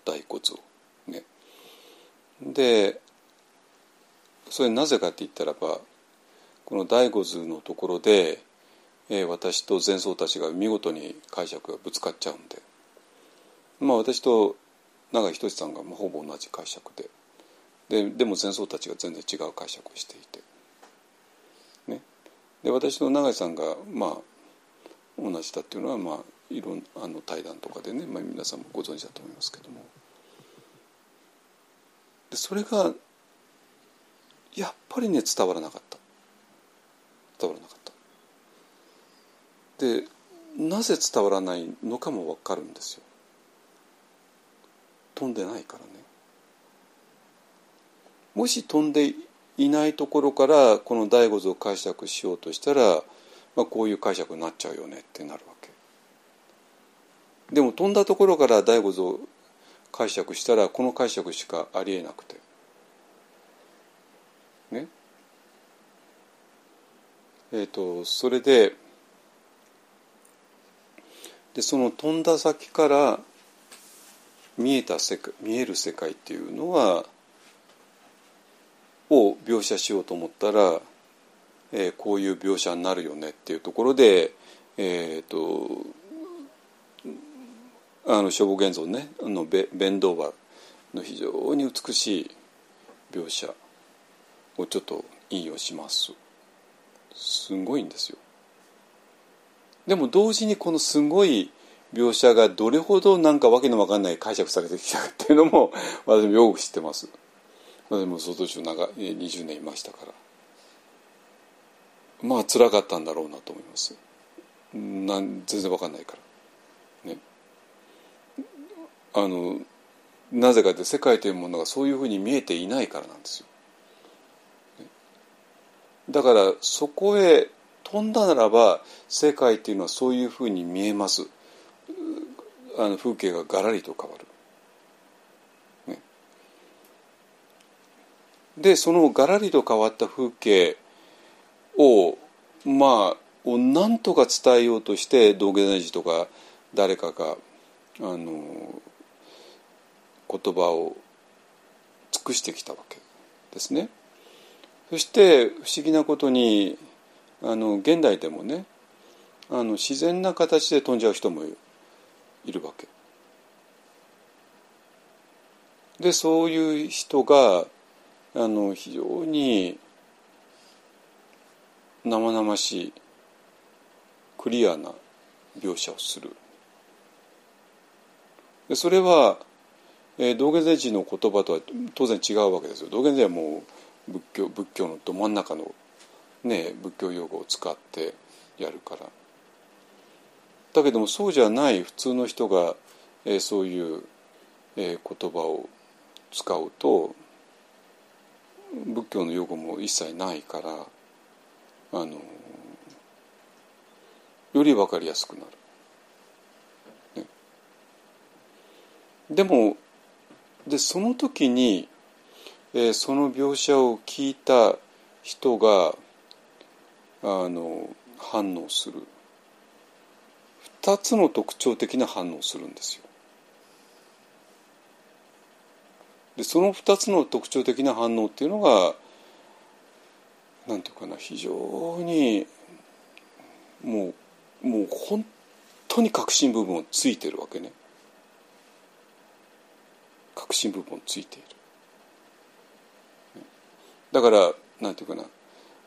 大骨を。ね、でそれなぜかって言ったらばこの第五図のところで、えー、私と前僧たちが見事に解釈がぶつかっちゃうんでまあ私と永井仁さんがほぼ同じ解釈でででも前僧たちが全然違う解釈をしていて、ね、で私と永井さんがまあ同じだっていうのはまあいろんあの対談とかでね、まあ、皆さんもご存知だと思いますけども。でそれがやっぱりね伝わらなかった。伝わらなかった。でなぜ伝わらないのかも分かるんですよ。飛んでないからね。もし飛んでいないところからこの第五図を解釈しようとしたら、まあ、こういう解釈になっちゃうよねってなるわけ。でも飛んだところから第五図を解釈したらこの解釈しかありえなくて。ね？えーと、それででその飛んだ先から見えた世界見える世界っていうのはを描写しようと思ったら、えー、こういう描写になるよねっていうところで、えーと、あの消防現像ねあの弁道場の非常に美しい描写をちょっと引用します。すごいんですよ。でも同時にこのすごい描写がどれほどなんかわけのわかんない解釈されてきたっていうのも私もよく知ってます。私も外中長20年いましたから。まあ辛かったんだろうなと思います。なん全然わかんないから。ね。あのなぜかって世界というものがそういうふうに見えていないからなんですよ。だからそこへ飛んだならば世界っていうのはそういうふうに見えます。あの風景がガラリと変わる。でそのガラリと変わった風景をまあを何とか伝えようとして道下大寺とか誰かがあの言葉を尽くしてきたわけですね。そして不思議なことにあの現代でもねあの自然な形で飛んじゃう人もいるわけ。でそういう人があの非常に生々しいクリアな描写をする。でそれは、えー、道元禅師の言葉とは当然違うわけですよ。道元禅はもう仏教仏教のど真ん中の、ね、仏教用語を使ってやるからだけどもそうじゃない普通の人が、えー、そういう、えー、言葉を使うと仏教の用語も一切ないからあのより分かりやすくなる。ね、でもでその時に、えー、その描写を聞いた人があの反応する2つの特徴的な反応をするんですよ。でその2つの特徴的な反応っていうのがなんていうかな非常にもうもう本当に核心部分をついてるわけね。核心部分をついている。だからなんていうかな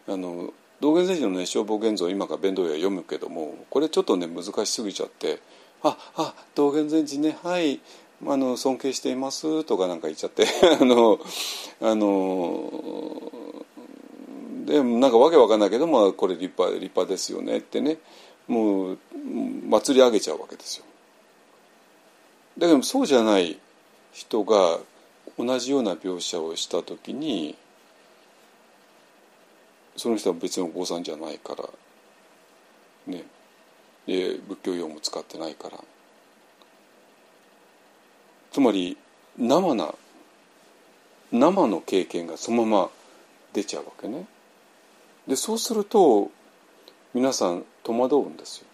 あの道元禅師のね消防現像今から弁当屋読むけどもこれちょっとね難しすぎちゃって「ああ道元禅師ねはいあの尊敬しています」とかなんか言っちゃって あのあのでもなんかわけわかんないけどもこれ立派立派ですよねってねもう祭り上げちゃうわけですよ。だけどそうじゃない人が同じような描写をした時にその人は別のお坊さんじゃないからねで仏教用も使ってないからつまり生な生の経験がそのまま出ちゃうわけね。でそうすると皆さん戸惑うんですよ。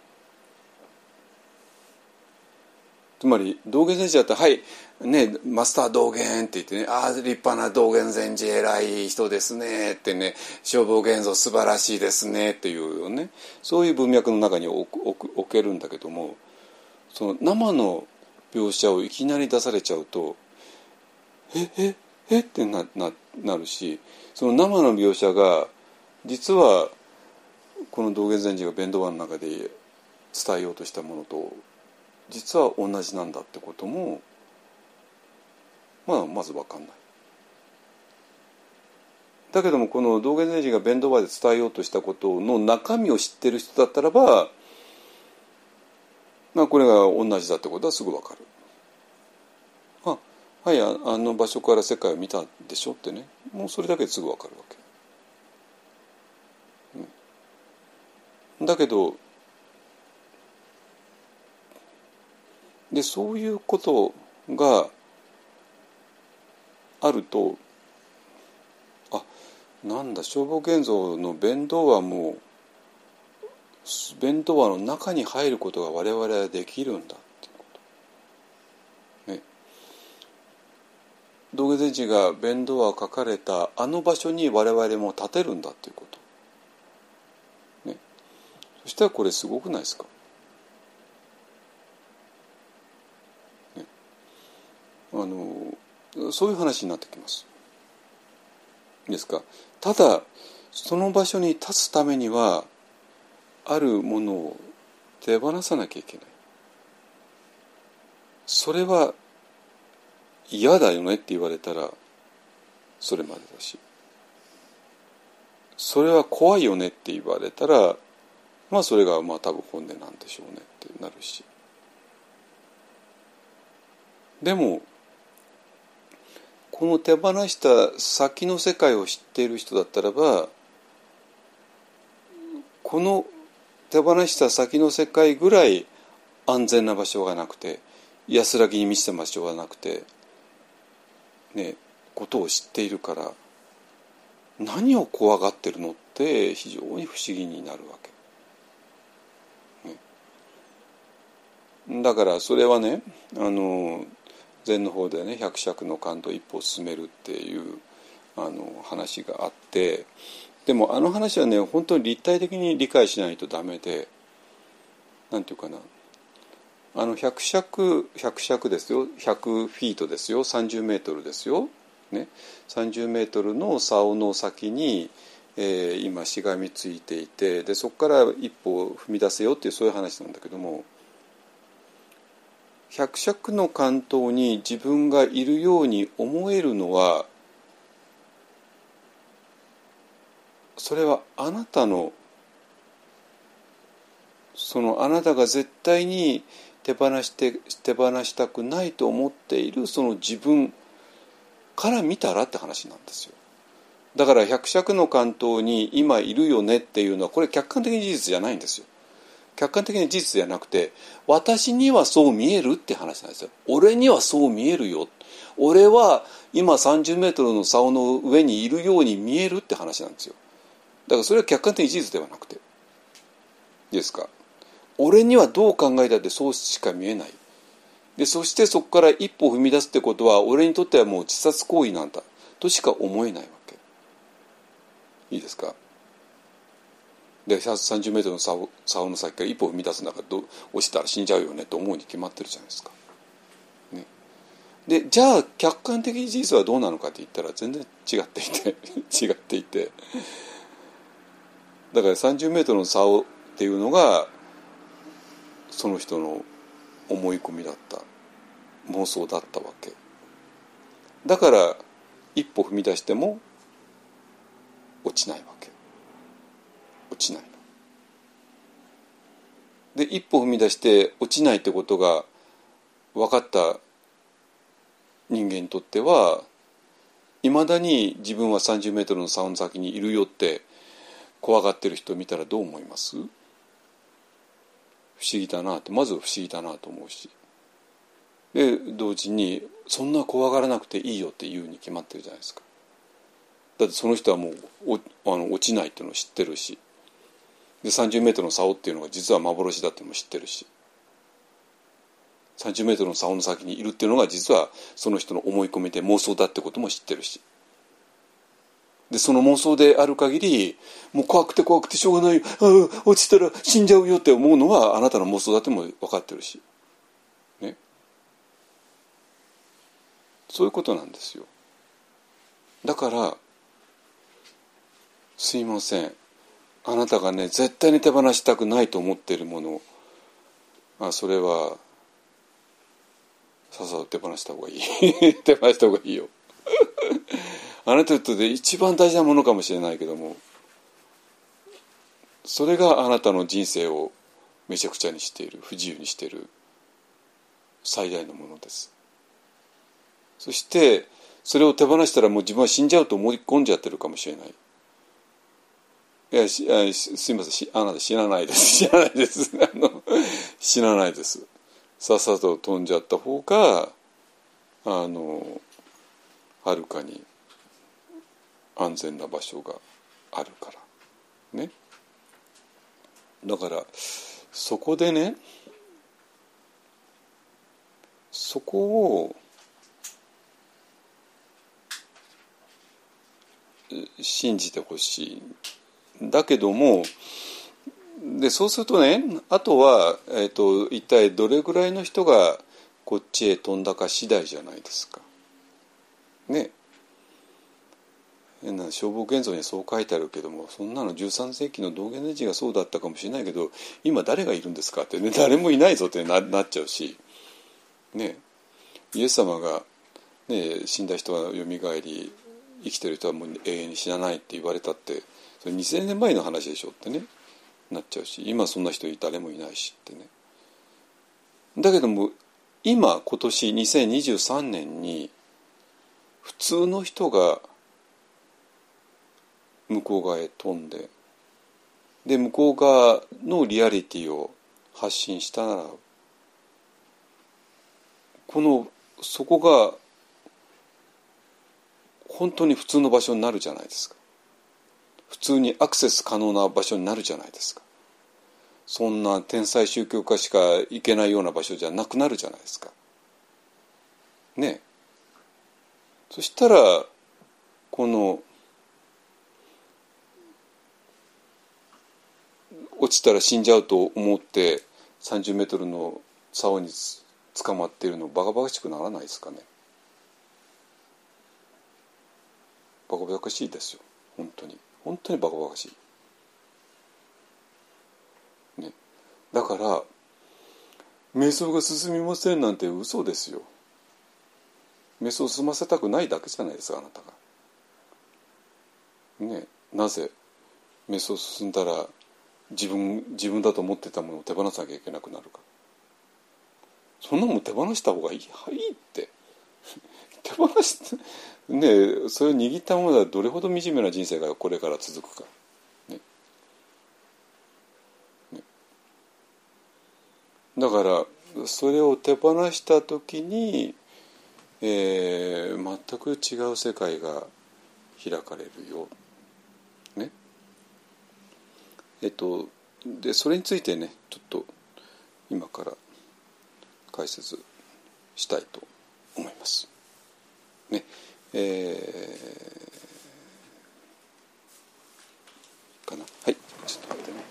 つまり道元先生だったら「はいねマスター道元」って言ってね「ああ立派な道元禅師偉い人ですね」ってね「消防現像素晴らしいですね」っていうねそういう文脈の中に置けるんだけどもその生の描写をいきなり出されちゃうと「えええってなななるしその生の描写が実はこの道元禅師が弁当話の中で伝えようとしたものと実は同じなんだってことも、まあ、まず分かんない。だけどもこの道元禅師が弁当話で伝えようとしたことの中身を知ってる人だったらば、まあ、これが同じだってことはすぐ分かる。あはいあの場所から世界を見たでしょってねもうそれだけですぐ分かるわけ。だけどでそういうことがあるとあなんだ消防建造の弁当はもう弁当話の中に入ることが我々はできるんだってこと。ね。道下禅師が弁当話を書かれたあの場所に我々も立てるんだっていうこと。ね。そしたらこれすごくないですか？ねあのそういう話になってきます。ですかただその場所に立つためにはあるものを手放さなきゃいけない。それは嫌だよねって言われたらそれまでだしそれは怖いよねって言われたらまあそれがまあ多分本音なんでしょうねってなるしでもこの手放した先の世界を知っている人だったらばこの手放した先の世界ぐらい安全な場所がなくて安らぎに満ちた場所がなくてねことを知っているから何を怖がってるのって非常に不思議になるわけ。ね、だからそれはねあの禅の方でね百尺の感度一歩進めるっていうあの話があってでもあの話はね本当に立体的に理解しないとダメでなんていうかな。あの百尺百尺ですよ。100フィートですよ。30メートルですよ、ね、30メートルの竿の先に、えー、今しがみついていてでそこから一歩踏み出せよっていうそういう話なんだけども百尺の関東に自分がいるように思えるのはそれはあなたのそのあなたが絶対に手放して手放したくないと思っているその自分から見たらって話なんですよ。だから百尺の関東に今いるよねっていうのはこれ客観的に事実じゃないんですよ。客観的に事実じゃなくて私にはそう見えるって話なんですよ。俺にはそう見えるよ。俺は今30メートルの竿の上にいるように見えるって話なんですよ。だからそれは客観的事実ではなくていいですか？俺にはどう考えたってそうしか見えない。でそしてそこから一歩踏み出すってことは俺にとってはもう自殺行為なんだ。としか思えないわけ。いいですか？で130メートルの竿竿の先から一歩踏み出す中ど落ちたら死んじゃうよねと思うに決まってるじゃないですか。ね、でじゃあ客観的事実はどうなのかって言ったら全然違っていて 違っていて。だから30メートルの竿っていうのがその人の思い込みだった。妄想だったわけ。だから一歩踏み出しても落ちないわけ。落ちない。で一歩踏み出して落ちないってことが分かった人間にとってはいまだに自分は30メートルの竿の先にいるよって怖がってる人見たらどう思います？不思議だなって。まず不思議だなと思うし。で同時にそんな怖がらなくていいよって言うに決まってるじゃないですか。だってその人はもうあの落ちないっていうのを知ってるし。で30メートルの竿っていうのが実は幻だっていうのも知ってるし。30メートルの竿の先にいるっていうのが実はその人の思い込みで妄想だってことも知ってるし。でその妄想である限りもう怖くて怖くてしょうがない落ちたら死んじゃうよって思うのはあなたの妄想だっても分かってるし。ね。そういうことなんですよ。だからすいません。あなたがね絶対に手放したくないと思っているものあそれはさっさと手放した方がいい。手放した方がいいよ。あなたにとって一番大事なものかもしれないけどもそれがあなたの人生をめちゃくちゃにしている不自由にしている最大のものです。そしてそれを手放したらもう自分は死んじゃうと思い込んじゃってるかもしれない。いやすみませんあなた知らないです。知らないです。あの知らないです。さっさと飛んじゃった方があのはるかに安全な場所があるから。ね。だからそこでねそこを信じてほしい。だけどもでそうするとねあとは、えーと、一体どれぐらいの人がこっちへ飛んだか次第じゃないですか。ね。な消防現像にそう書いてあるけどもそんなの13世紀の道元の字がそうだったかもしれないけど今誰がいるんですかってね 誰もいないぞってななっちゃうし。ね。イエス様が、ね、死んだ人はよみがえり生きてる人はもう永遠に死なないって言われたってそれ2000年前の話でしょってねなっちゃうし。今そんな人誰もいないしってね。だけども今今年2023年に普通の人が向こう側へ飛んで。で向こう側のリアリティを発信したならこのそこが本当に普通の場所になるじゃないですか。普通にアクセス可能な場所になるじゃないですか。そんな天才宗教家しか行けないような場所じゃなくなるじゃないですか。ね。そしたらこの落ちたら死んじゃうと思って30メートルの竿に捕まっているのバカバカしくならないですかね。バカバカしいですよ。本当に。本当にバカバカしい、ね、だから瞑想が進みませんなんて嘘ですよ。瞑想を済ませたくないだけじゃないですかあなたが。ね。なぜ瞑想進んだら自分自分だと思ってたものを手放さなきゃいけなくなるか。そんなもん手放した方がいい。はいって。手放してねそれを握ったものはどれほど惨めな人生がこれから続くか、ね。ね、だからそれを手放した時に、えー、全く違う世界が開かれるよ。えっとでそれについてねちょっと今から解説したいと思います。ねえー、かなはいちょっと待ってね。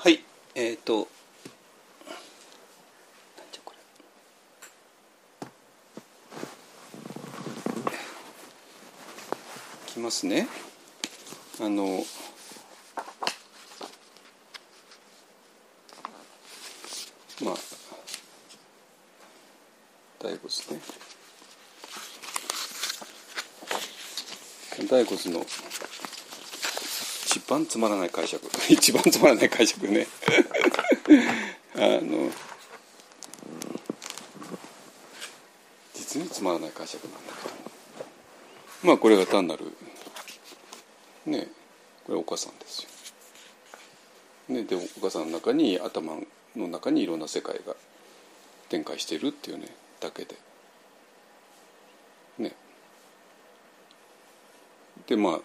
はいえっ、ー、ときますね。あのまあ大骨ね。大骨の番つまらない解釈 一番つまらない解釈ね あの実につまらない解釈なんだけどまあこれが単なるねこれお母さんですよ。ね、でお母さんの中に頭の中にいろんな世界が展開しているっていうねだけで。ね。でまあ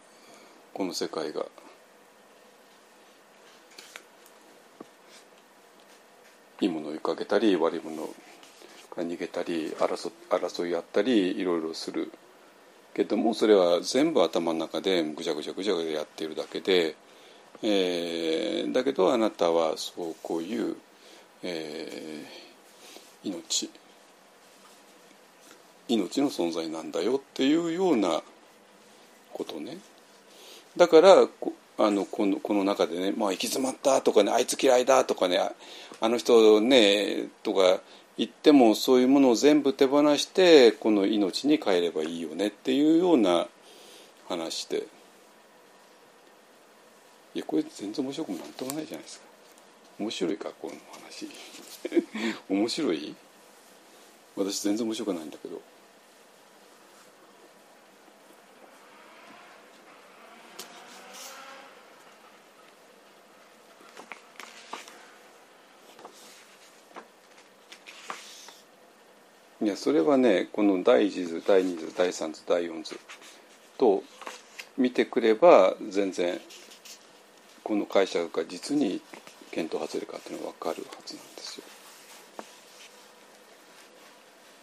この世界がいいものを追いかけたり悪いものが逃げたり争争いあったりいろいろするけどもそれは全部頭の中でぐちゃぐちゃぐちゃぐちゃやっているだけで、えー、だけどあなたはそうこういう、えー、命命の存在なんだよっていうようなことね。だからあのこのこの中でね「まあ、行き詰まった」とかね「あいつ嫌いだ」とかね「あの人ね」とか言ってもそういうものを全部手放してこの命に変えればいいよねっていうような話で。いやこれ全然面白くもなんともないじゃないですか。面白いかこの話。面白い？私全然面白くないんだけど。いやそれはねこの第一図第二図第三図第四図と見てくれば全然この解釈が実に見当外れかっていうのが分かるはずなんですよ。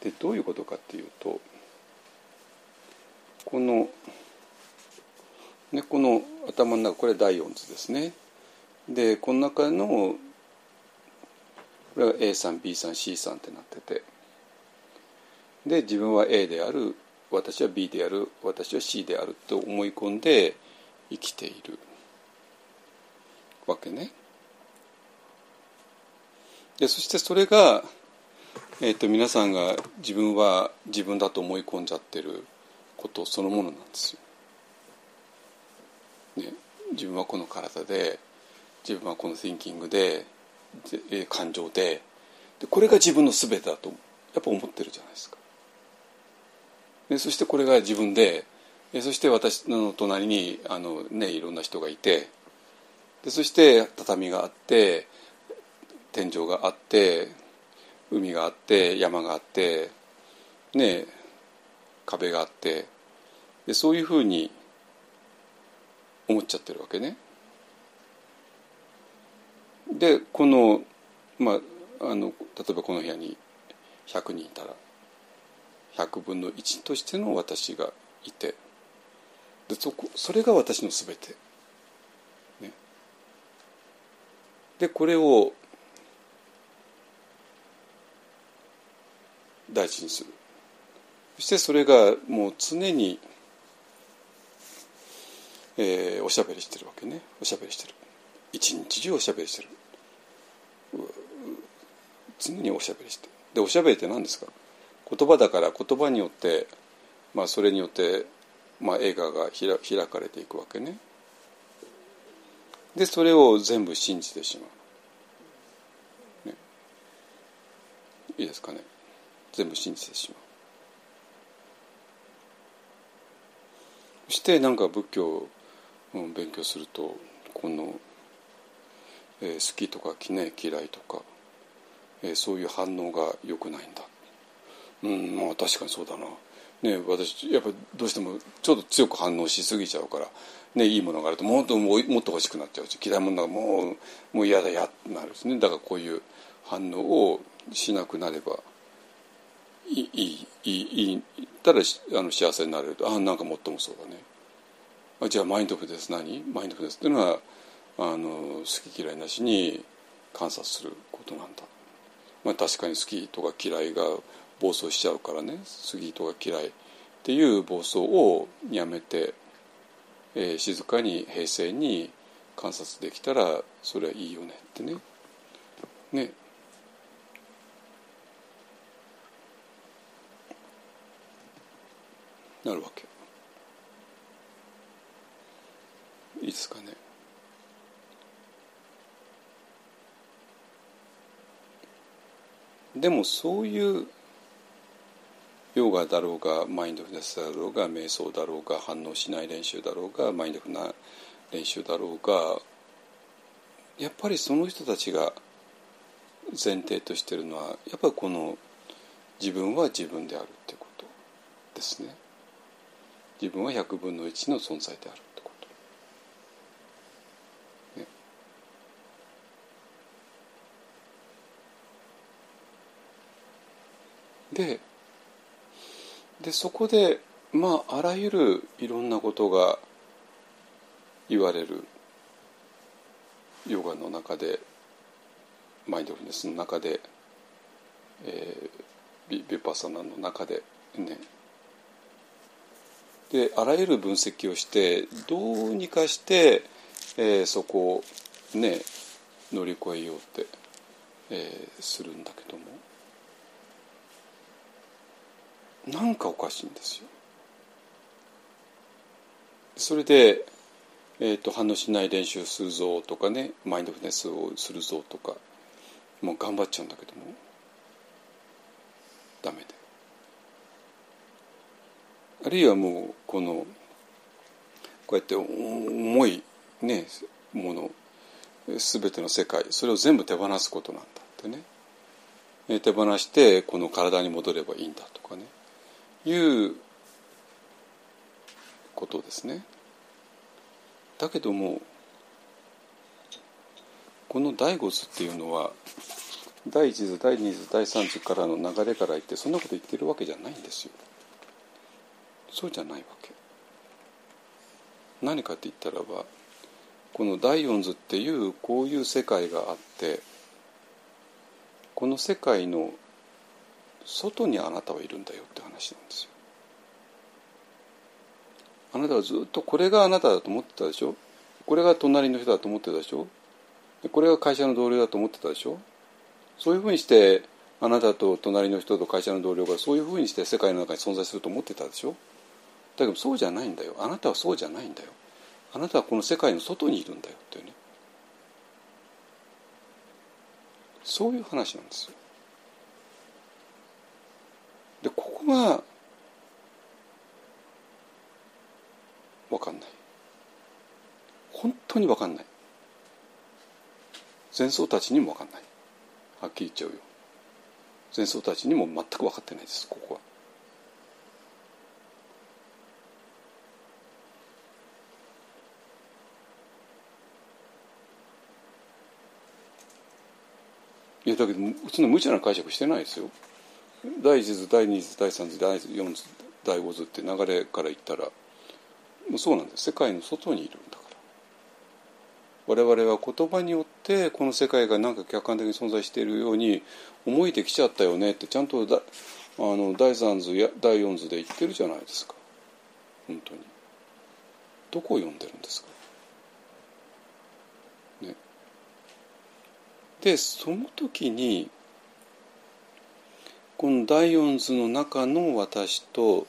でどういうことかっていうとこの、ね、この頭の中これ第四図ですね。でこの中のこれは A さん B さん C さんってなってて。で自分は A である私は B である私は C であると思い込んで生きているわけね。でそしてそれが、えーと、皆さんが自分は自分だと思い込んじゃってることそのものなんですよ。ね、自分はこの体で自分はこの thinking でで感情ででこれが自分の全てだとやっぱ思ってるじゃないですか。でそしてこれが自分でそして私の隣にあの、ね、いろんな人がいてでそして畳があって天井があって海があって山があって、ね、壁があってでそういうふうに思っちゃってるわけね。でこの,、まあ、あの例えばこの部屋に100人いたら100分の1としての私がいてでそこそれが私の全て。ね、でこれを大事にする。そしてそれがもう常に、えー、おしゃべりしてるわけね。おしゃべりしてる。一日中おしゃべりしてる。常におしゃべりしてでおしゃべりって何ですか？言葉だから言葉によって、まあ、それによって、まあ、映画が開かれていくわけね。でそれを全部信じてしまう、ね、いいですかね。全部信じてしまう。そしてなんか仏教を勉強するとこの、えー、好きとか、ね、嫌いとか、えー、そういう反応が良くないんだ。うんまあ確かにそうだな。ね、私やっぱどうしてもちょっと強く反応しすぎちゃうから、ね、いいものがあるともっともっと欲しくなっちゃうし嫌いものがもうもう嫌だやってなるんですね。だからこういう反応をしなくなればいいいいいいたらあの幸せになれると。あなんかもっともそうだね。あじゃあマインドフルです何？マインドフルですっていうのはあの好き嫌いなしに観察することなんだ、まあ、確かに好きとか嫌いが暴走しちゃうからね好きとか嫌いっていう暴走をやめて、えー、静かに平静に観察できたらそれはいいよねってね。ね。なるわけ。いいですかね。でもそういうヨガだろうがマインドフルネスだろうが瞑想だろうが反応しない練習だろうがマインドフルな練習だろうがやっぱりその人たちが前提としてるのはやっぱりこの自分は自分であるってことですね。自分は100分の1の存在であるってこと。ね、ででそこでまああらゆるいろんなことが言われるヨガの中でマインドフルネスの中で、えー、ビビパサナの中でね。であらゆる分析をしてどうにかして、えー、そこをね乗り越えようって、えー、するんだけども。なんかおかしいんですよ。それで、えーと、反応しない練習するぞとかねマインドフルネスをするぞとかもう頑張っちゃうんだけどもダメで。あるいはもうこのこうやって重いねもの全ての世界それを全部手放すことなんだってね手放してこの体に戻ればいいんだとかねいうことですね。だけどもこの第五図っていうのは第一図第二図第三図からの流れから言ってそんなこと言ってるわけじゃないんですよ。そうじゃないわけ何かって言ったらばこの第四図っていうこういう世界があってこの世界の外にあなたはいるんだよって話なんですよ。あなたはずっとこれがあなただと思ってたでしょ？これが隣の人だと思ってたでしょ？これが会社の同僚だと思ってたでしょ？そういうふうにしてあなたと隣の人と会社の同僚がそういうふうにして世界の中に存在すると思ってたでしょ？だけどそうじゃないんだよ。あなたはそうじゃないんだよ。あなたはこの世界の外にいるんだよっていうね。そういう話なんですよ。でここが分かんない。本当に分かんない。前奏たちにも分かんない。はっきり言っちゃうよ。前奏たちにも全く分かってないですここは。いやだけどそんな無茶な解釈してないですよ。第一図第二図第三図第四図第五図って流れから言ったらもうそうなんです。世界の外にいるんだから。我々は言葉によってこの世界がなんか客観的に存在しているように思えてきちゃったよねってちゃんとだあの第三図や第四図で言ってるじゃないですか。本当に。どこを読んでるんですか？ね。でその時にこの第四図の中の私と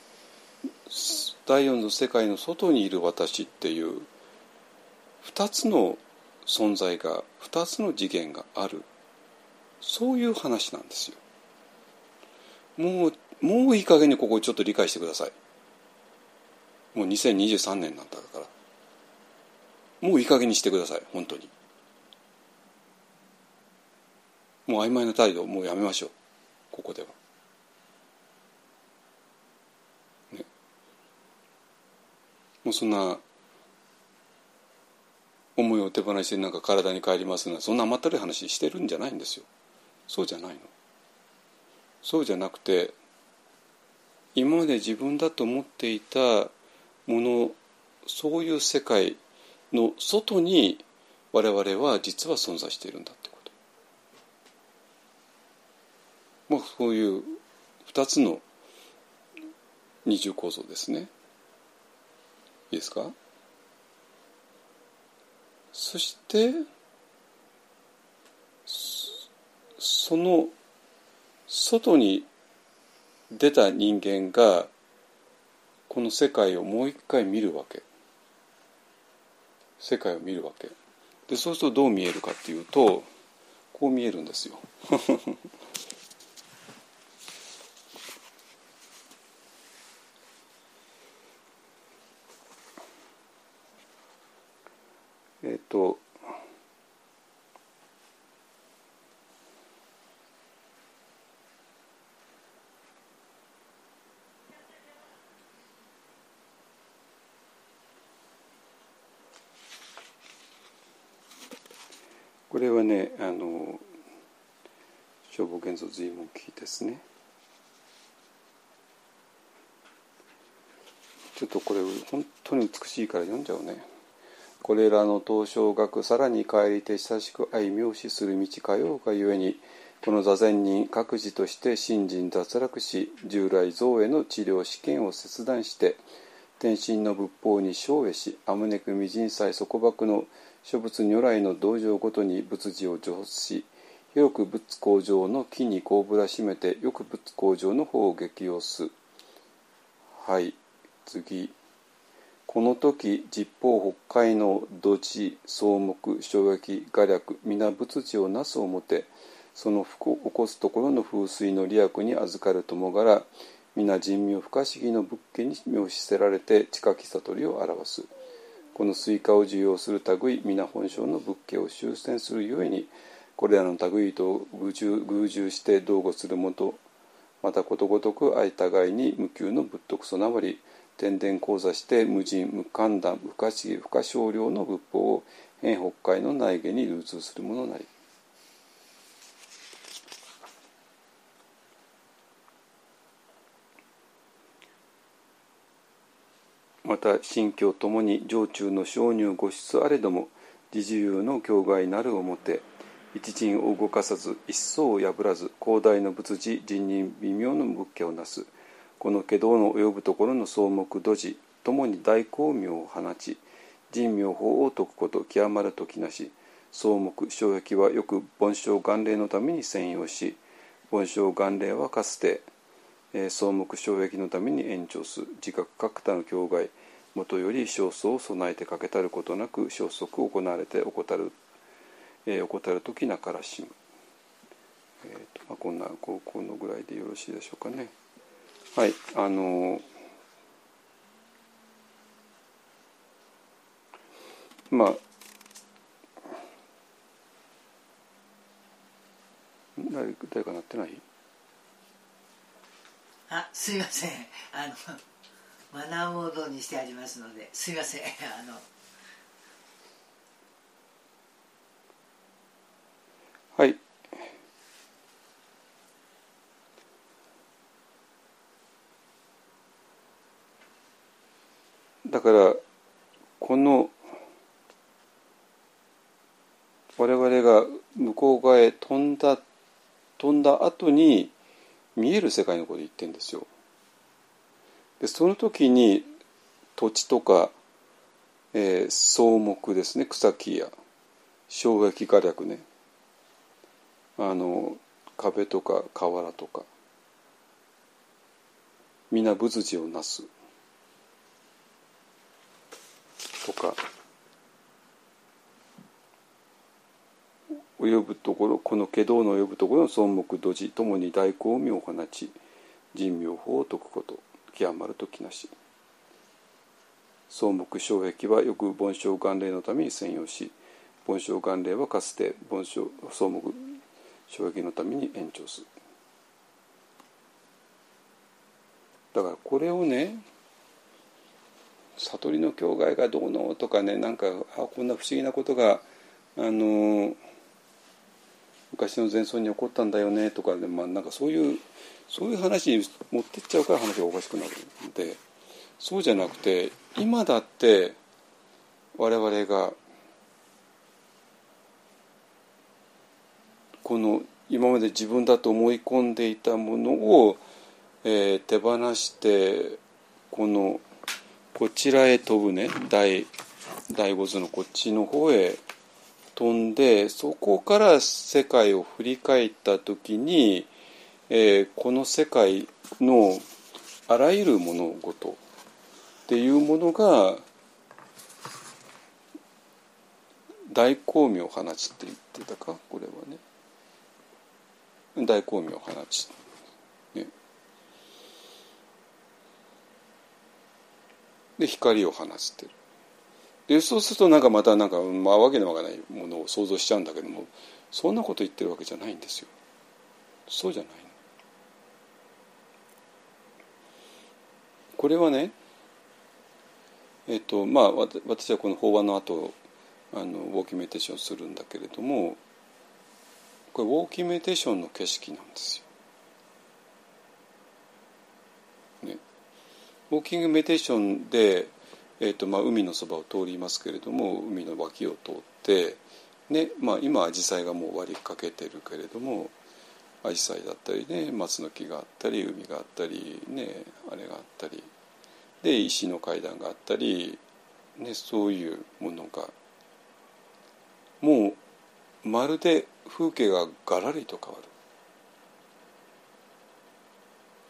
第四図世界の外にいる私っていう2つの存在が2つの次元があるそういう話なんですよ。もうもういい加減にここをちょっと理解してください。もう2023年なんだからもういい加減にしてください本当に。もう曖昧な態度もうやめましょうここでは。もうそんな思いを手放してなんか体に帰りますなそんな甘ったるい話してるんじゃないんですよ。そうじゃないの。そうじゃなくて今まで自分だと思っていたものそういう世界の外に我々は実は存在しているんだってこと。まあそういう2つの二重構造ですね。いいですか？そしてその外に出た人間がこの世界をもう一回見るわけ。世界を見るわけ。でそうするとどう見えるかっていうとこう見えるんですよえっとこれはねあの消防現像随文記ですね。ちょっとこれ本当に美しいから読んじゃうね。これらの東照学さらに帰りて親しく愛名視する道かようかゆえにこの座禅人各自として信心脱落し従来像への治療試験を切断して天心の仏法に生へしあむねく未人祭束縛の諸仏如来の道場ごとに仏事を除発し広く仏工場の木にこぶらしめてよく仏工場の方を激用す。はい次。この時十方法界の土地草木牆壁瓦礫皆仏事をなすをもてその起こすところの風水の利益に預かる輩皆甚妙不可思議の仏化に冥資せられて近き悟りを表す。この水火を受用する類皆本証の仏化を周旋するゆえにこれらの類と共住して同語するもとまたことごとく相互いに無給の仏徳備わり天然講座して無人無間断不可思議不可少量の仏法を変北海の内下に流通するものなり。また新教ともに常中の小入五出あれども自自由の境外なる表一陣を動かさず一層を破らず広大の仏事人人微妙の仏家をなす。この化道の及ぶところの草木土地ともに大光明を放ち人妙法を説くこと極まる時なし草木障壁はよく凡生願霊のために専用し凡生願霊はかつて草木障壁のために延長す自覚各多の境外もとより焦燥を備えてかけたることなく消息行われて怠る、えー、怠る時なからしむ、えーとまあ、こんなここのぐらいでよろしいでしょうかね。はいあの、まあ誰誰かなってない？あすいません。あのマナーモードにしてありますのですいません。あのだからこの我々が向こう側へ飛んだ飛んだ後に見える世界のことを言ってるんですよ。でその時に土地とか、えー、草木ですね。草木や障壁火力ね。あの壁とか瓦とか皆仏事をなす。とか及ぶところこの華道の及ぶところの草木土地ともに大光明を放ち人妙法を説くこと極まるときなし。草木障壁はよく盆栽願霊のために専用し盆栽願霊はかつて盆栽草木障壁のために延長する。だからこれをね悟りの境外がどうのとかねなんかあこんな不思議なことがあの昔の前奏に起こったんだよねとかで、まあ、なんかそういうそういう話に持ってっちゃうから話がおかしくなるのでそうじゃなくて今だって我々がこの今まで自分だと思い込んでいたものを、えー、手放してこのこちらへ飛ぶね。第第五図のこっちの方へ飛んでそこから世界を振り返った時に、えー、この世界のあらゆる物事っていうものが大光明を放ちって言ってたか？これはね。大光明を放ち、で光を放つってでそうするとなんかまたなんか、まあ、わけのわからないものを想像しちゃうんだけどもそんなこと言ってるわけじゃないんですよ。そうじゃないこれはねえっとまあ私はこの法話の後あのウォーキンメディテーションするんだけれどもこれウォーキンメディテーションの景色なんですよ。ウォーキングメディテーションでえーとまあ、海のそばを通りますけれども海の脇を通って、ねまあ、今アジサイがもう終わりかけてるけれどもアジサイだったりね松の木があったり海があったりねあれがあったりで石の階段があったり、ね、そういうものがもうまるで風景がガラリと変わる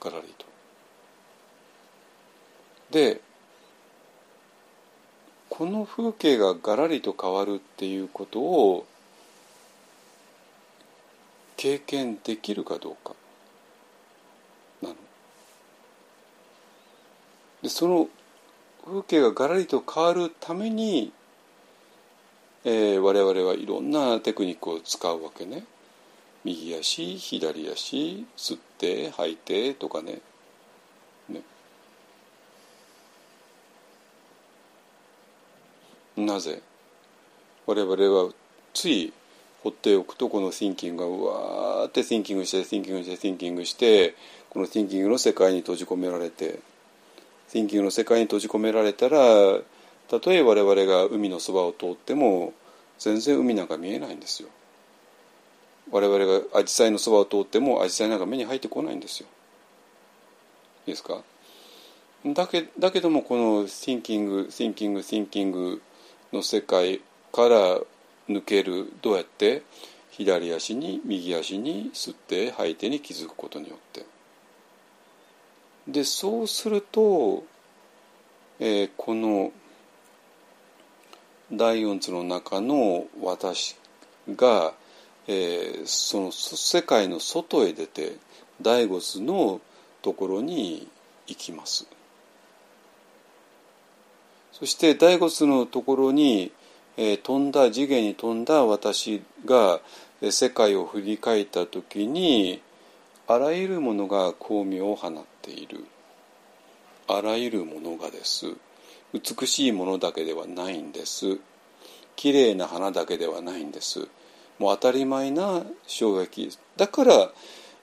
ガラリと。でこの風景がガラリと変わるっていうことを経験できるかどうかなの。でその風景がガラリと変わるために、えー、我々はいろんなテクニックを使うわけね。右足左足吸って吐いてとかねなぜ？我々はつい放っておくとこの thinking がうわーって thinking して thinking して thinking してこの thinking の世界に閉じ込められて thinking の世界に閉じ込められたらたとえ我々が海のそばを通っても全然海なんか見えないんですよ。我々がアジサイのそばを通ってもアジサイなんか目に入ってこないんですよ。いいですか？だけだけどもこの thinking thinking thinking の世界から抜けるどうやって？左足に右足に吸って吐いてに気づくことによってでそうすると、えー、この第四図の中の私が、えー、その世界の外へ出て第五図のところに行きます。そして第五つのところに、えー、飛んだ次元に飛んだ私が世界を振り返った時にあらゆるものが光明を放っている。あらゆるものがです。美しいものだけではないんです。綺麗な花だけではないんです。もう当たり前な衝撃。だから、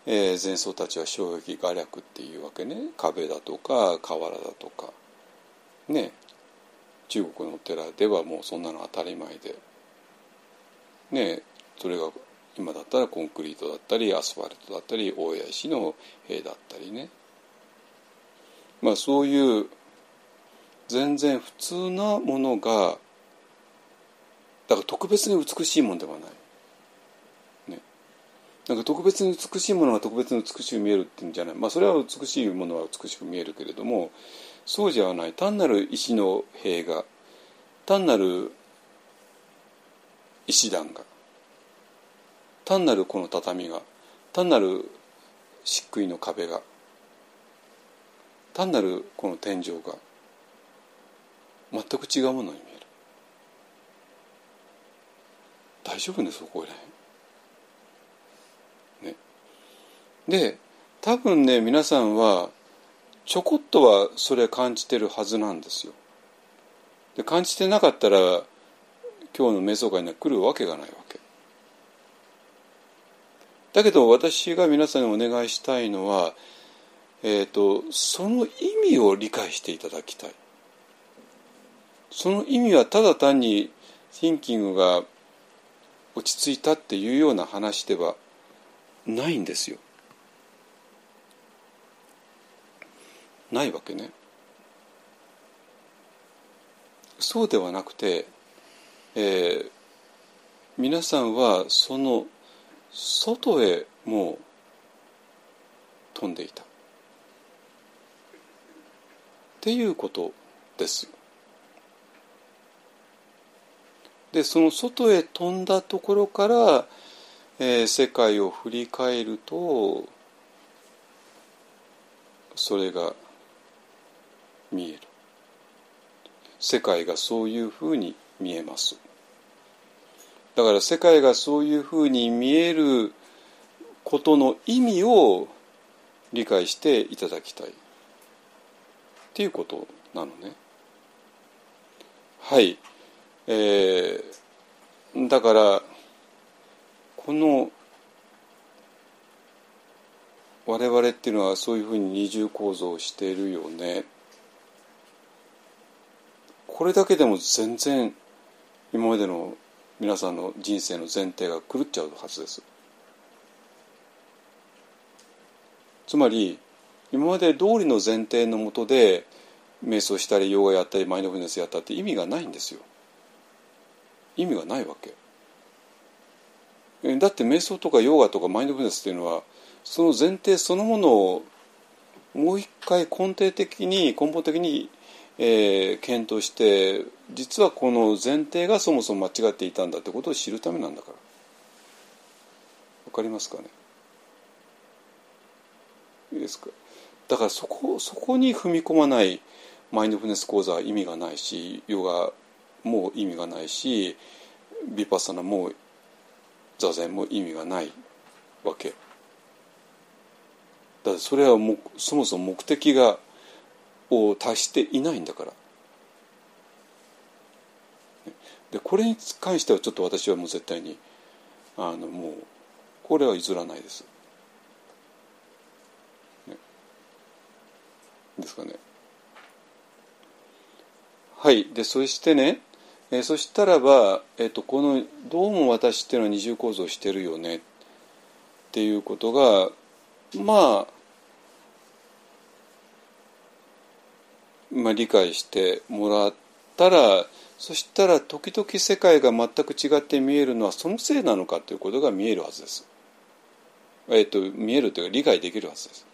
えー、前奏たちは衝撃画略っていうわけね。壁だとか瓦だとか。ね。中国のお寺ではもうそんなの当たり前でねそれが今だったらコンクリートだったりアスファルトだったり大谷石の塀だったりねまあそういう全然普通なものがだから特別に美しいものではない。ね。なんか特別に美しいものが特別に美しく見えるっていうんじゃない。まあそれは美しいものは美しく見えるけれどもそうじゃない。単なる石の塀が単なる石段が単なるこの畳が単なる漆喰の壁が単なるこの天井が全く違うものに見える。大丈夫ねそこらへんね。で多分ね皆さんはちょこっとはそれ感じてるはずなんですよ。で感じてなかったら今日の瞑想会には来るわけがないわけ。だけど私が皆さんにお願いしたいのは、えーと、その意味を理解していただきたい。その意味はただ単に thinking が落ち着いたっていうような話ではないんですよ。ないわけね。そうではなくて、えー、皆さんはその外へもう飛んでいた。っていうことです。でその外へ飛んだところから、えー、世界を振り返るとそれが見える世界がそういうふうに見えますだから世界がそういうふうに見えることの意味を理解していただきたいっていうことなのね。はい、えー、だからこの我々っていうのはそういうふうに二重構造をしているよね。これだけでも全然今までの皆さんの人生の前提が狂っちゃうはずです。つまり今まで通りの前提のもとで瞑想したりヨガやったりマインドフルネスやったって意味がないんですよ。意味がないわけ。だって瞑想とかヨガとかマインドフルネスっていうのはその前提そのものをもう一回根底的に根本的にえー、検討して実はこの前提がそもそも間違っていたんだってことを知るためなんだから。わかりますかね？いいですか？だからそこそこに踏み込まないマインドフルネス講座は意味がないしヨガも意味がないしビパッサナも座禅も意味がないわけ。だってそれはもそもそも目的がを達していないんだから。でこれに関してはちょっと私はもう絶対にあのもうこれは譲らないです。ね、ですかね。はいでそしてね、えー、そしたらば、えーと、このどうも私っていうのは二重構造してるよねっていうことがまあまあ、理解してもらったらそしたら時々世界が全く違って見えるのはそのせいなのかということが見えるはずです。えっ、と見えるというか理解できるはずです。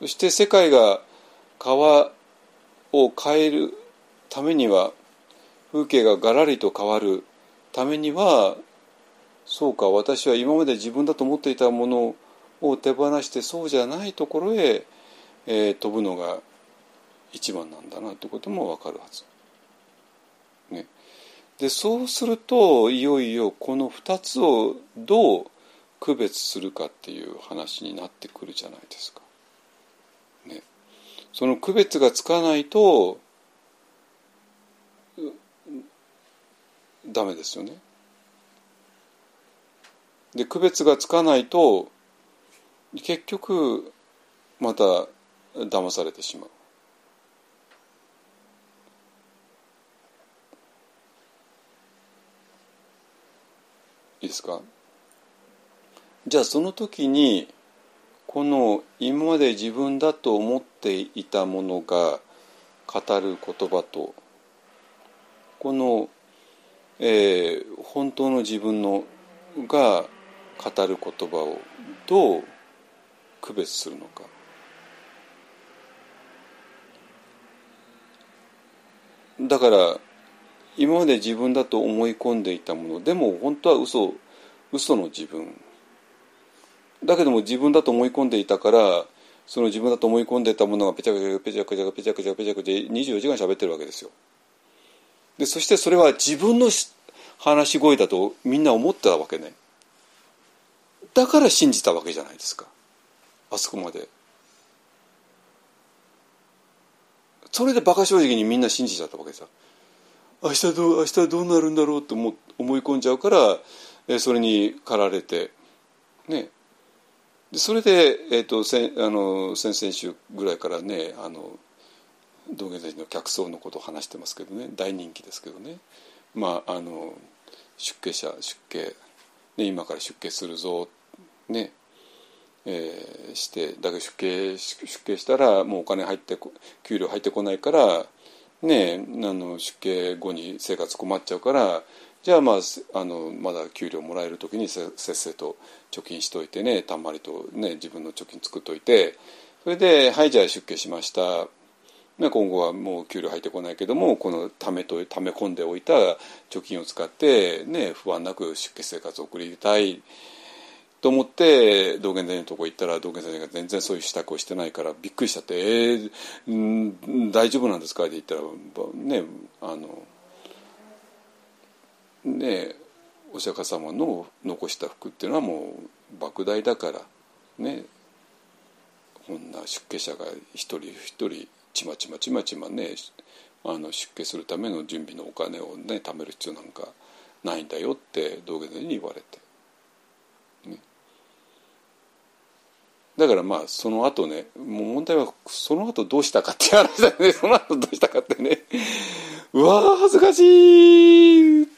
そして世界が川を変えるためには風景ががらりと変わるためにはそうか私は今まで自分だと思っていたものを手放してそうじゃないところへ、えー、飛ぶのが一番なんだなということも分かるはず。ね、でそうするといよいよこの2つをどう区別するかっていう話になってくるじゃないですか。ね、その区別がつかないとダメですよね。で区別がつかないと結局また騙されてしまう。ですか？じゃあその時にこの今まで自分だと思っていたものが語る言葉とこの、えー、本当の自分のが語る言葉をどう区別するのか。だから今まで自分だと思い込んでいたものでも本当は嘘嘘の自分。だけども自分だと思い込んでいたからその自分だと思い込んでいたものがペチャペチャペチャペチャペチャペチャペチャ24時間喋ってるわけですよ。でそしてそれは自分の話し声だとみんな思ってたわけね。だから信じたわけじゃないですか。あそこまで。それで馬鹿正直にみんな信じちゃったわけさ。明日どう明日どうなるんだろうと思思い込んじゃうからえそれに駆られてね。でそれで、えーと、せあの先々週ぐらいからねあの道元寺の客層のことを話してますけどね大人気ですけどね。まああの出家者出家、ね、今から出家するぞね。えー、してだけど出家出家したらもうお金入って給料入ってこないからねあの出家後に生活困っちゃうからじゃあまああのまだ給料もらえる時にせせっせと貯金しといてねたんまりとね自分の貯金作っといてそれで「はいじゃあ出家しました」ね今後はもう給料入ってこないけどもこのためとため込んでおいた貯金を使ってね不安なく出家生活を送りたい。と思って道元先生のとこ行ったら道元先生が全然そういう支度をしてないからびっくりしちゃって「えー、大丈夫なんですか?」って言ったらねあのねお釈迦様の残した服っていうのはもう莫大だからねこんな出家者が一人一人ちまちまちまちまねあの出家するための準備のお金をね貯める必要なんかないんだよって道元に言われて、だからまあその後ねもう問題はその後どうしたかって話だよね。その後どうしたかってね。うわー恥ずかしい。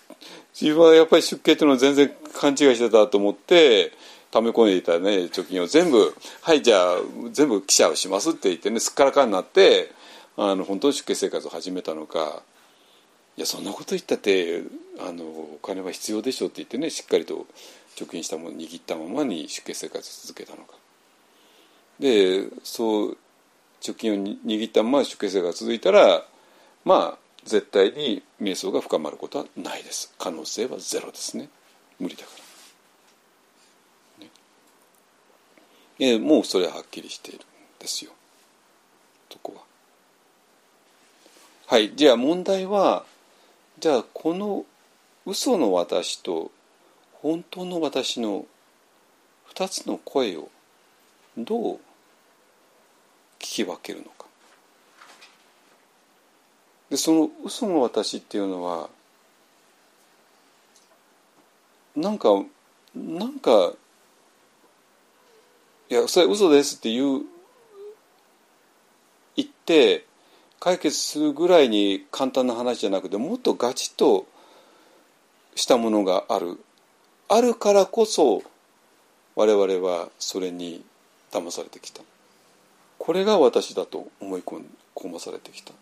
自分はやっぱり出家っていうのは全然勘違いしてたと思って溜め込んでいたね貯金を。全部「はいじゃあ全部記者をします」って言ってねすっからかになってあの本当に出家生活を始めたのか。いやそんなこと言ったってあのお金は必要でしょって言ってねしっかりと貯金したものを握ったままに出家生活を続けたのか。でそう貯金を握ったまま出家生活が続いたらまあ絶対に瞑想が深まることはないです。可能性はゼロですね。無理だから、ね、えもうそれははっきりしているんですよ。そこは。はい。じゃあ問題はじゃあこの嘘の私と本当の私の2つの声をどうき分けるのか。でその嘘の私っていうのはなんかなんかいやそれ嘘ですって言う言って解決するぐらいに簡単な話じゃなくてもっとガチッとしたものがある。あるからこそ我々はそれに騙されてきた。これが私だと思い込まされてきた。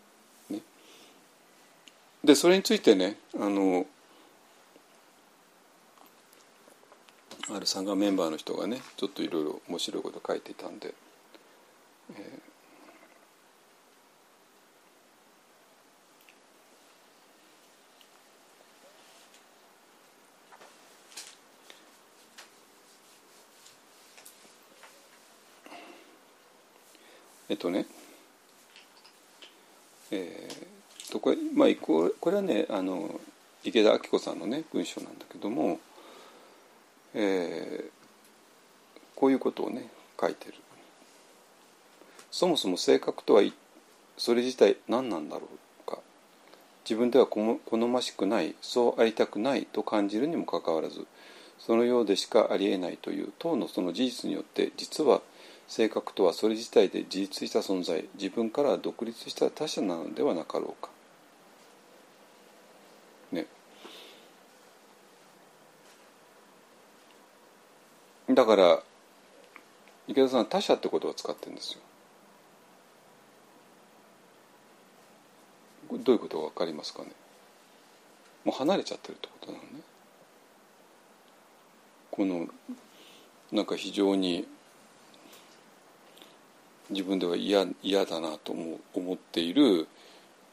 でそれについてねあのある参加メンバーの人がねちょっといろいろ面白いこと書いていたんで、えとねえーとこれ,、まあ、これはねあの池田明子さんのね文章なんだけども、えー、こういうことをね書いてる。そもそも性格とはそれ自体何なんだろうか自分では好ましくないそうありたくないと感じるにもかかわらずそのようでしかありえないという等のその事実によって実は性格とはそれ自体で自立した存在。自分から独立した他者なのではなかろうか。ね。だから池田さん他者って言葉を使ってるんですよ。どういうことが分かりますかね。もう離れちゃってるってことなのね。このなんか非常に自分では嫌嫌だなと思思っている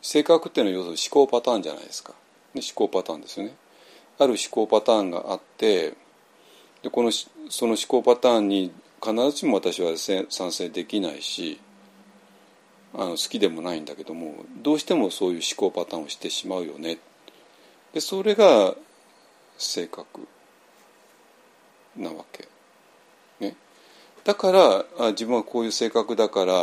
性格っていうのは要するに思考パターンじゃないですか、ね、思考パターンですよね。ある思考パターンがあってでこのその思考パターンに必ずしも私は賛成できないしあの好きでもないんだけどもどうしてもそういう思考パターンをしてしまうよね。でそれが性格なわけ。だからあ自分はこういう性格だから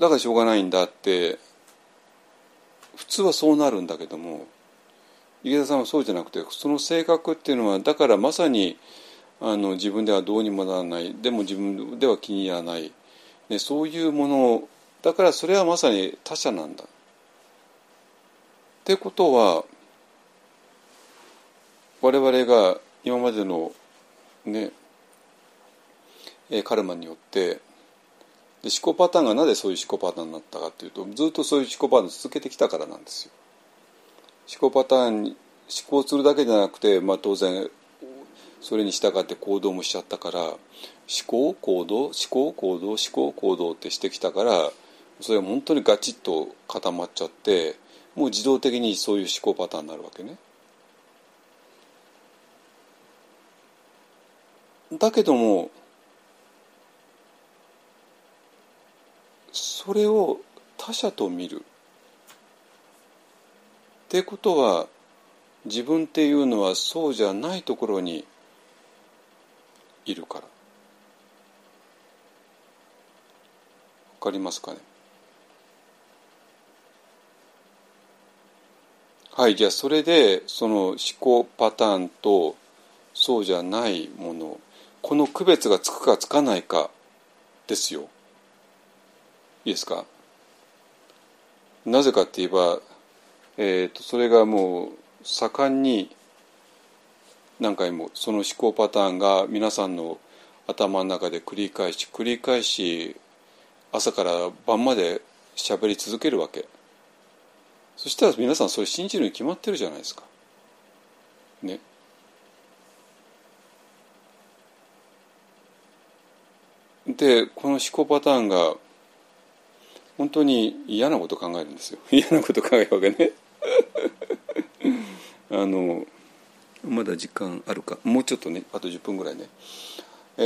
だからしょうがないんだって普通はそうなるんだけども池田さんはそうじゃなくてその性格っていうのはだからまさにあの自分ではどうにもならないでも自分では気に入らない、ね、そういうものだからそれはまさに他者なんだ。ってことは我々が今までのねカルマによってで思考パターンがなぜそういう思考パターンになったかっていうとずっとそういう思考パターンを続けてきたからなんですよ。思考パターンに思考するだけじゃなくて、まあ、当然それに従って行動もしちゃったから思考行動思考行動思考行動ってしてきたからそれは本当にガチッと固まっちゃってもう自動的にそういう思考パターンになるわけね。だけどもそれを他者と見るってことは自分っていうのはそうじゃないところにいるから。わかりますかね？はいじゃあそれでその思考パターンとそうじゃないものこの区別がつくかつかないかですよ。いいですか？なぜかって言えば、えーと、とそれがもう盛んに何回もその思考パターンが皆さんの頭の中で繰り返し繰り返し朝から晩まで喋り続けるわけ。そしたら皆さんそれ信じるに決まってるじゃないですか。ね。でこの思考パターンが本当に嫌なこと考えるんですよ。嫌なこと考えるわけね。あのまだ時間あるか。もうちょっとねあと10分ぐらいね、え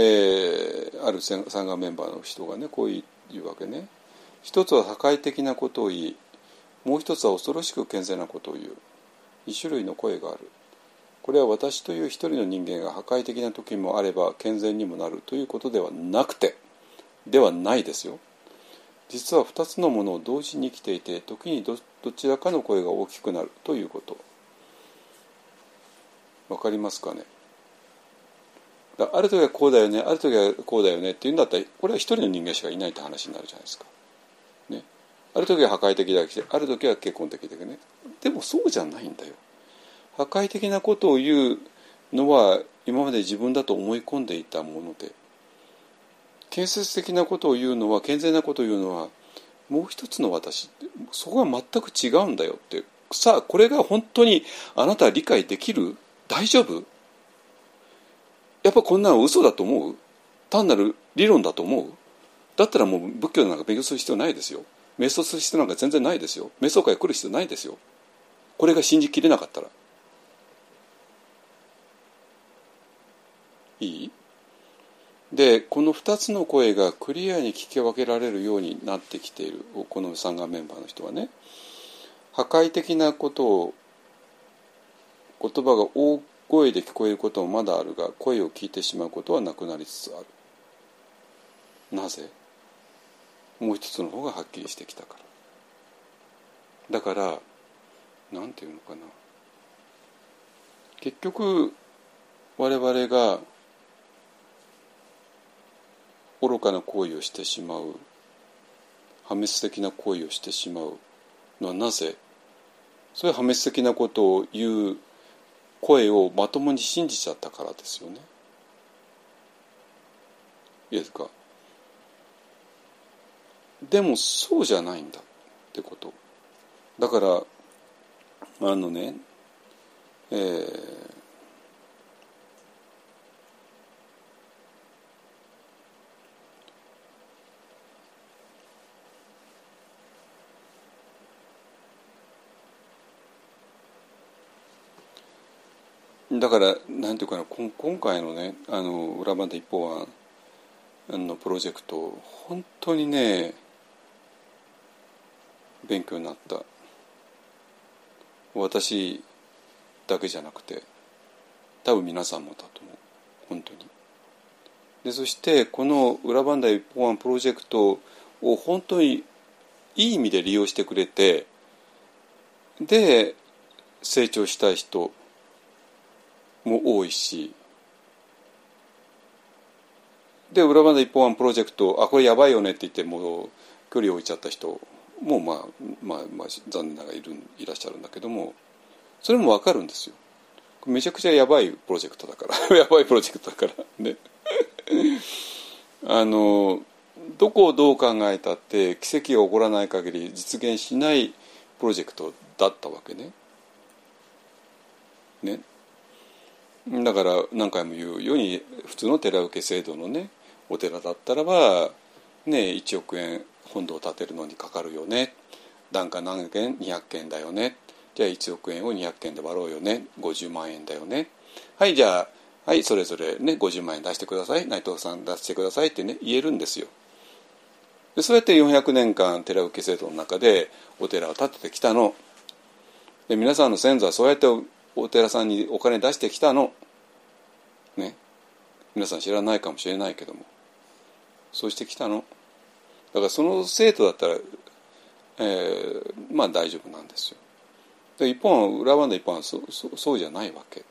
ー、ある参加メンバーの人がねこう言うわけね。一つは破壊的なことを言いもう一つは恐ろしく健全なことを言う。2種類の声がある。これは私という一人の人間が破壊的な時もあれば健全にもなるということではなくてではないですよ。実は2つのものを同時に生きていて時にどちらかの声が大きくなるということ。わかりますかね？ある時はこうだよねある時はこうだよねっていうんだったらこれは一人の人間しかいないって話になるじゃないですか。ね、ある時は破壊的だけある時は結婚的だけね。でもそうじゃないんだよ。破壊的なことを言うのは今まで自分だと思い込んでいたもので建設的なことを言うのは健全なことを言うのはもう一つの私そこは全く違うんだよってさあこれが本当にあなたは理解できる？大丈夫？やっぱこんなの嘘だと思う？単なる理論だと思う？だったらもう仏教なんか勉強する必要ないですよ。瞑想する必要なんか全然ないですよ。瞑想会来る必要ないですよ。これが信じきれなかったらいいでこの2つの声がクリアに聞き分けられるようになってきているこの三眼メンバーの人はね。破壊的なことを言葉が大声で聞こえることもまだあるが声を聞いてしまうことはなくなりつつある。なぜ？もう一つの方がはっきりしてきたから。だからなんていうのかな。結局我々が愚かな行為をしてしまう。破滅的な行為をしてしまう。のはなぜ？そういう破滅的なことを言う声をまともに信じちゃったからですよね。いいですかでもそうじゃないんだってこと。だからあのねえーだからなんていうかな今回のねあの裏番で一方はのプロジェクト本当にね勉強になった。私だけじゃなくて多分皆さんもだと思う。本当に。でそしてこの裏番台一方案プロジェクトを本当にいい意味で利用してくれてで成長したい人も多いし。で裏番台一本案プロジェクトあこれやばいよねって言ってもう距離を置いちゃった人もまあまあまあ残念ながらいるいらっしゃるんだけどもそれも分かるんですよ。めちゃくちゃやばいプロジェクトだから。やばいプロジェクトだから。ね。あのどこをどう考えたって奇跡が起こらない限り実現しないプロジェクトだったわけね。ね。だから何回も言うように普通の寺受け制度のねお寺だったらば、ね、1億円本堂を建てるのにかかるよね。檀家何件200件だよね。じゃあ1億円を200件で割ろうよね。50万円だよね。はいじゃあはいそれぞれね50万円出してください。内藤さん出してくださいってね言えるんですよ。でそうやって400年間寺受け制度の中でお寺を建ててきたの。で皆さんの先祖はそうやってお寺さんにお金出してきたの。ね。皆さん知らないかもしれないけども。そうしてきたの。だからその生徒だったら、えー、まあ大丈夫なんですよ。で一本裏番の一本はそそそうじゃないわけ。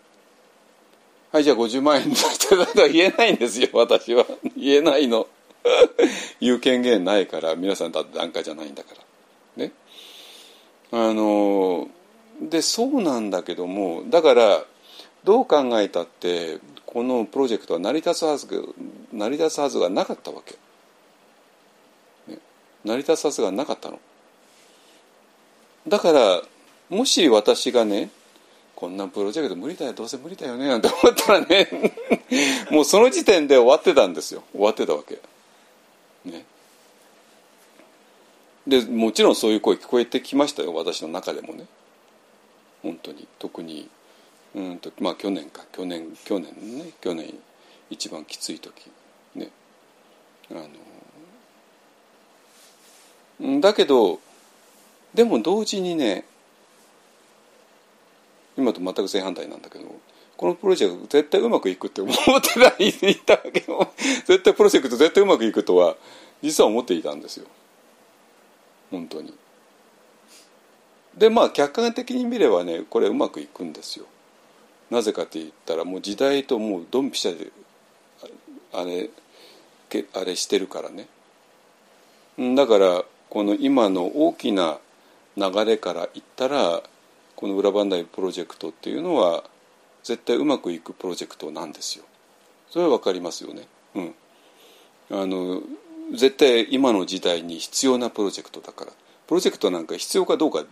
はいじゃあ50万円出してだと言えないんですよ私は。言えないの。言う権限ないから皆さんだって段階じゃないんだから。ね。あのでそうなんだけどもだからどう考えたってこのプロジェクトは成り立つはず成り立つはずがなかったわけ、ね、成り立つはずがなかったの。だからもし私がねこんなプロジェクト無理だよどうせ無理だよねなんて思ったらね もうその時点で終わってたんですよ。終わってたわけ。ね。でもちろんそういう声聞こえてきましたよ私の中でもね。本当に。特にうんとまあ去年か。去年去年ね。去年一番きつい時。ね。あのだけどでも同時にね今と全く正反対なんだけどこのプロジェクト絶対うまくいくって思ってないいたわけど 絶対プロジェクト絶対うまくいくとは実は思っていたんですよ。本当に。でまあ客観的に見ればねこれうまくいくんですよ。なぜかって言ったらもう時代ともうドンピシャであれあれしてるからね。だからこの今の大きな流れから言ったらこの裏番台プロジェクトっていうのは絶対うまくいくプロジェクトなんですよ。それは分かりますよね。うん、あの絶対今の時代に必要なプロジェクトだからプロジェクトなんか必要かどうか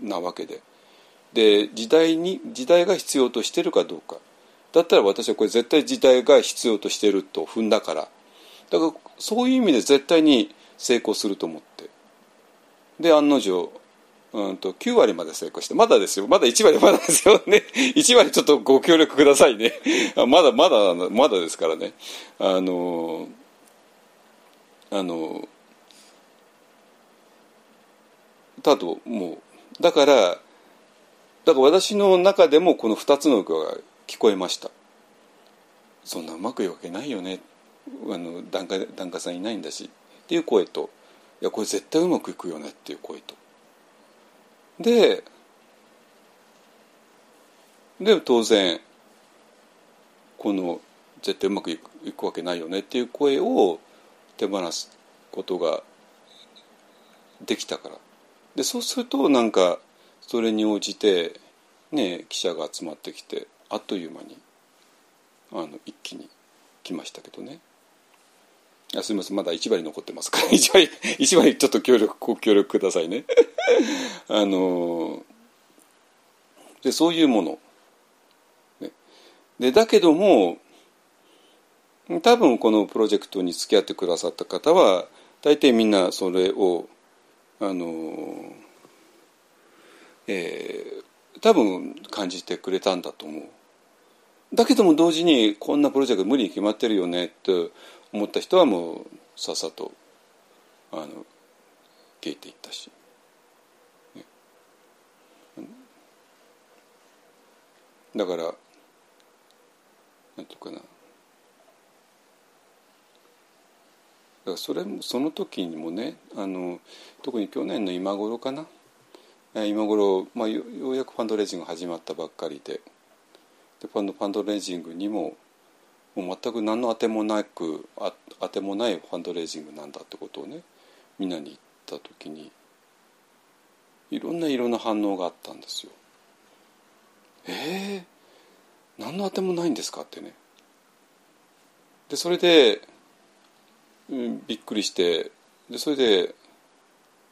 なわけで。で時代に時代が必要としてるかどうか。だったら私はこれ絶対時代が必要としてると踏んだから。だからそういう意味で絶対に成功すると思って。で案の定うんと9割まで成功してまだですよ。まだ1割まだですよね。1割ちょっとご協力くださいね。まだまだまだですからね。あのあのただもうだからだから私の中でもこの2つの句が聞こえました。そんなうまくいくわけないよね。あの檀家檀家さんいないんだし。っていう声といやこれ絶対うまくいくよねっていう声と。でで当然この絶対うまくいくいくわけないよねっていう声を手放すことができたから。でそうするとなんかそれに応じて、ね、記者が集まってきてあっという間にあの一気に来ましたけどね。あすみませんまだ1割残ってますから 1割1割ちょっと協力ご協力くださいね。あのでそういうもの、ね、でだけども多分このプロジェクトに付き合ってくださった方は大抵みんなそれをあの、えー、多分感じてくれたんだと思う。だけども同時にこんなプロジェクト無理に決まってるよねって思った人はもうさっさとあの消えていったし。ね、だからなんていうかなからそれもその時にもねあの特に去年の今頃かな今頃、まあ、ようやくファンドレイジング始まったばっかりででファンドファンドレイジングにももう全く何の当てもなくあ当てもないファンドレイジングなんだってことをねみんなに言った時にいろんないろんな反応があったんですよ。えー、何の当てもないんですかってね。でそれでうん、びっくりしてでそれで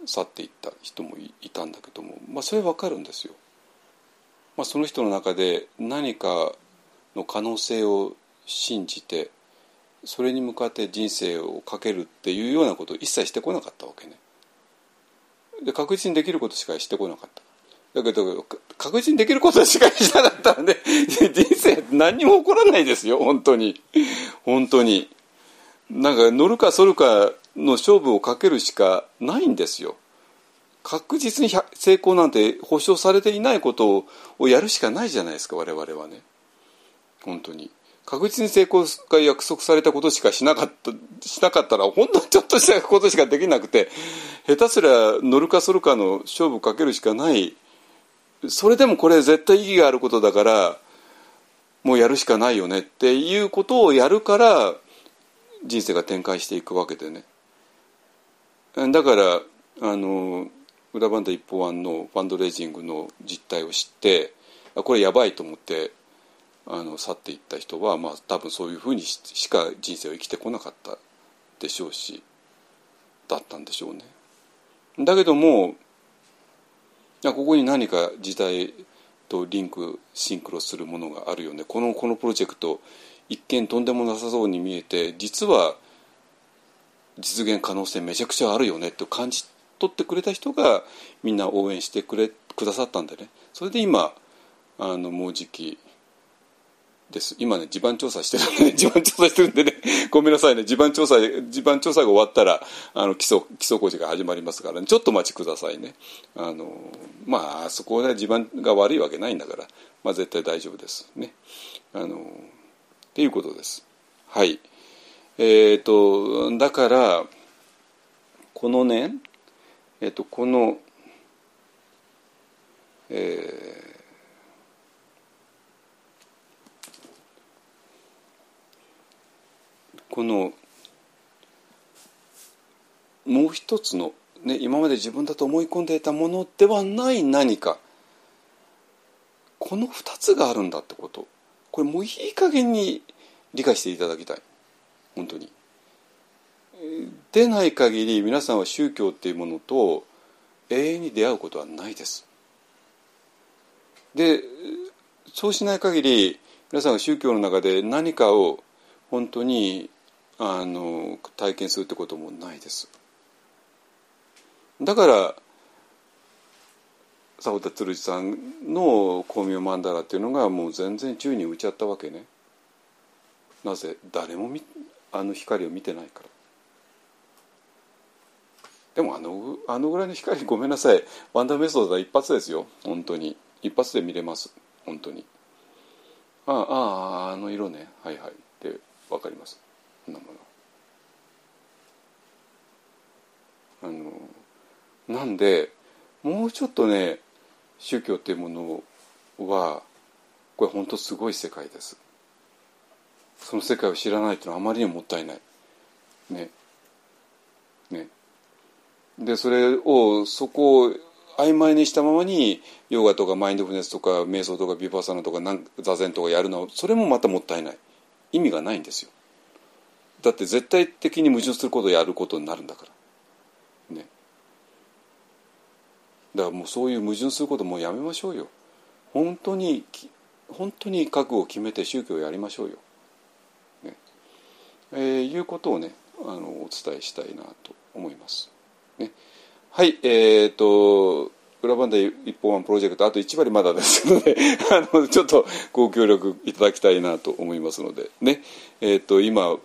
去っていった人もいたんだけども、まあ、それは分かるんですよ。まあ、その人の中で何かの可能性を信じてそれに向かって人生をかけるっていうようなことを一切してこなかったわけね。で確実にできることしかしてこなかった。だけど確実にできることしかしなかったので人生何にも起こらないですよ本当に本当に。なんか乗るか反るかの勝負をかけるしかないんですよ。確実に成功なんて保証されていないことをやるしかないじゃないですか我々はね。本当に。確実に成功が約束されたことしかしなかったしなかったら本当にちょっとしたことしかできなくて下手すりゃ乗るか反るかの勝負をかけるしかない。それでもこれ絶対意義があることだからもうやるしかないよねっていうことをやるから人生が展開していくわけでねだからあの裏バンダ一方案のファンドレイジングの実態を知ってこれやばいと思ってあの去っていった人は、まあ、多分そういうふうにしか人生を生きてこなかったでしょうしだったんでしょうね。だけどもここに何か時代とリンクシンクロするものがあるよねこのこのプロジェクト一見とんでもなさそうに見えて実は実現可能性めちゃくちゃあるよねと感じ取ってくれた人がみんな応援してくれくださったんでね。それで今あのもうじきです。今ね地盤調査してるんで、ね、地盤調査してるんでね。ごめんなさいね。地盤調査地盤調査が終わったらあの基礎基礎工事が始まりますから、ね、ちょっとお待ちくださいね。あのまあそこで地盤が悪いわけないんだから、まあ、絶対大丈夫です。ね。あのっていうことです。はい。えっ、ー、とだからこのねえっ、ー、とこのえー、このもう一つの、ね、今まで自分だと思い込んでいたものではない何かこの二つがあるんだってことこれもういい加減に理解していただきたい本当に。でない限り皆さんは宗教っていうものと永遠に出会うことはないです。でそうしない限り皆さんが宗教の中で何かを本当にあの体験するってこともないです。だから佐田鶴さんの光明曼荼羅っていうのがもう全然宙に浮いちゃったわけね。なぜ？誰もあの光を見てないから。でもあのあのぐらいの光ごめんなさい。ワンダーメソッドは一発ですよ。本当に。一発で見れます。本当に。あああああの色ね。はいはい。って分かります。そんなもの。あのなんでもうちょっとね宗教っていうものはこれ本当すごい世界です。その世界を知らないというのはあまりにももったいない。ね。ね。でそれをそこを曖昧にしたままにヨガとかマインドフルネスとか瞑想とかビパサナとか座禅とかやるのそれもまたもったいない。意味がないんですよ。だって絶対的に矛盾することをやることになるんだからねだからもうそういう矛盾することもうやめましょうよ。本当に本当に覚悟を決めて宗教をやりましょうよ、ね。えー、いうことをねあのお伝えしたいなと思います。ね、はいえーと、裏番台一本ワンプロジェクトあと1割まだですので あのちょっとご協力いただきたいなと思いますのでね、えーと、今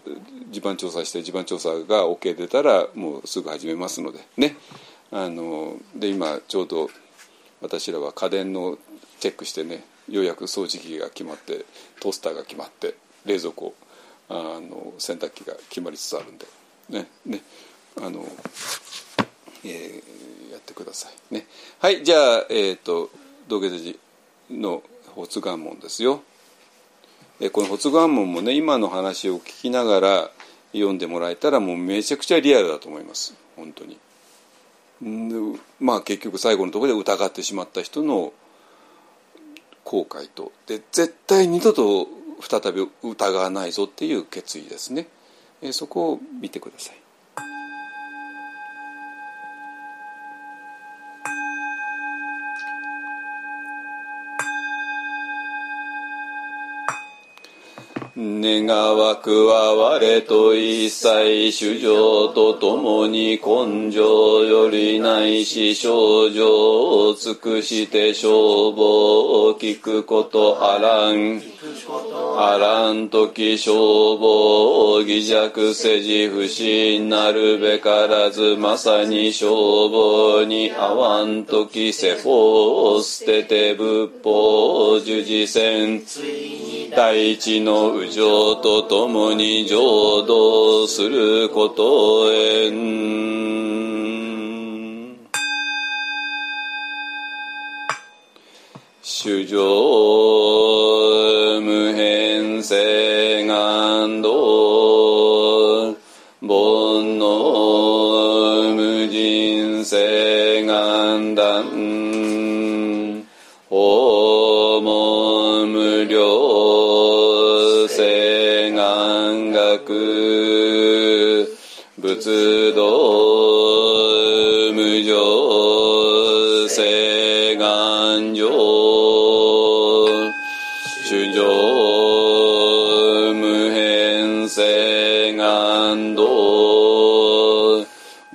地盤調査して地盤調査が OK 出たらもうすぐ始めますのでね。あので今ちょうど私らは家電のチェックしてねようやく掃除機が決まってトースターが決まって冷蔵庫あの洗濯機が決まりつつあるんでねねあの、えー、やってくださいね。はいじゃあえっ、ー、と道下寺の発願門ですよ。えこの発願門もね今の話を聞きながら読んでもらえたらもうめちゃくちゃリアルだと思います。本当に。まあ結局最後のところで疑ってしまった人の後悔とで絶対二度と再び疑わないぞっていう決意ですね、そこを見てください。願わくは我と一切主情とともに根性よりないし症状を尽くして消防を聞くことあらん。あらん時消防を偽弱せじ不信なるべからずまさに消防に合わん時世法を捨てて仏法を従事せん。大地の右上とともに浄土することへん。主上無変性願道願学仏道無常性願上主上無変性願道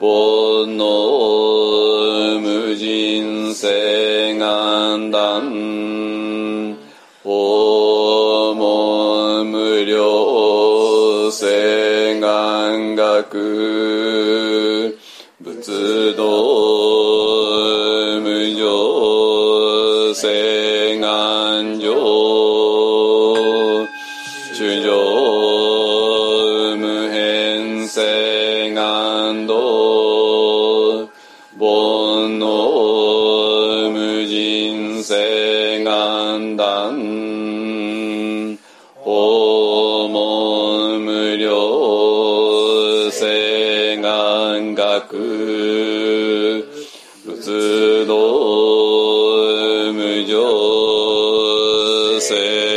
煩悩無人性願断訪問無量願学仏道無常誓願上主上無変性く仏道無常性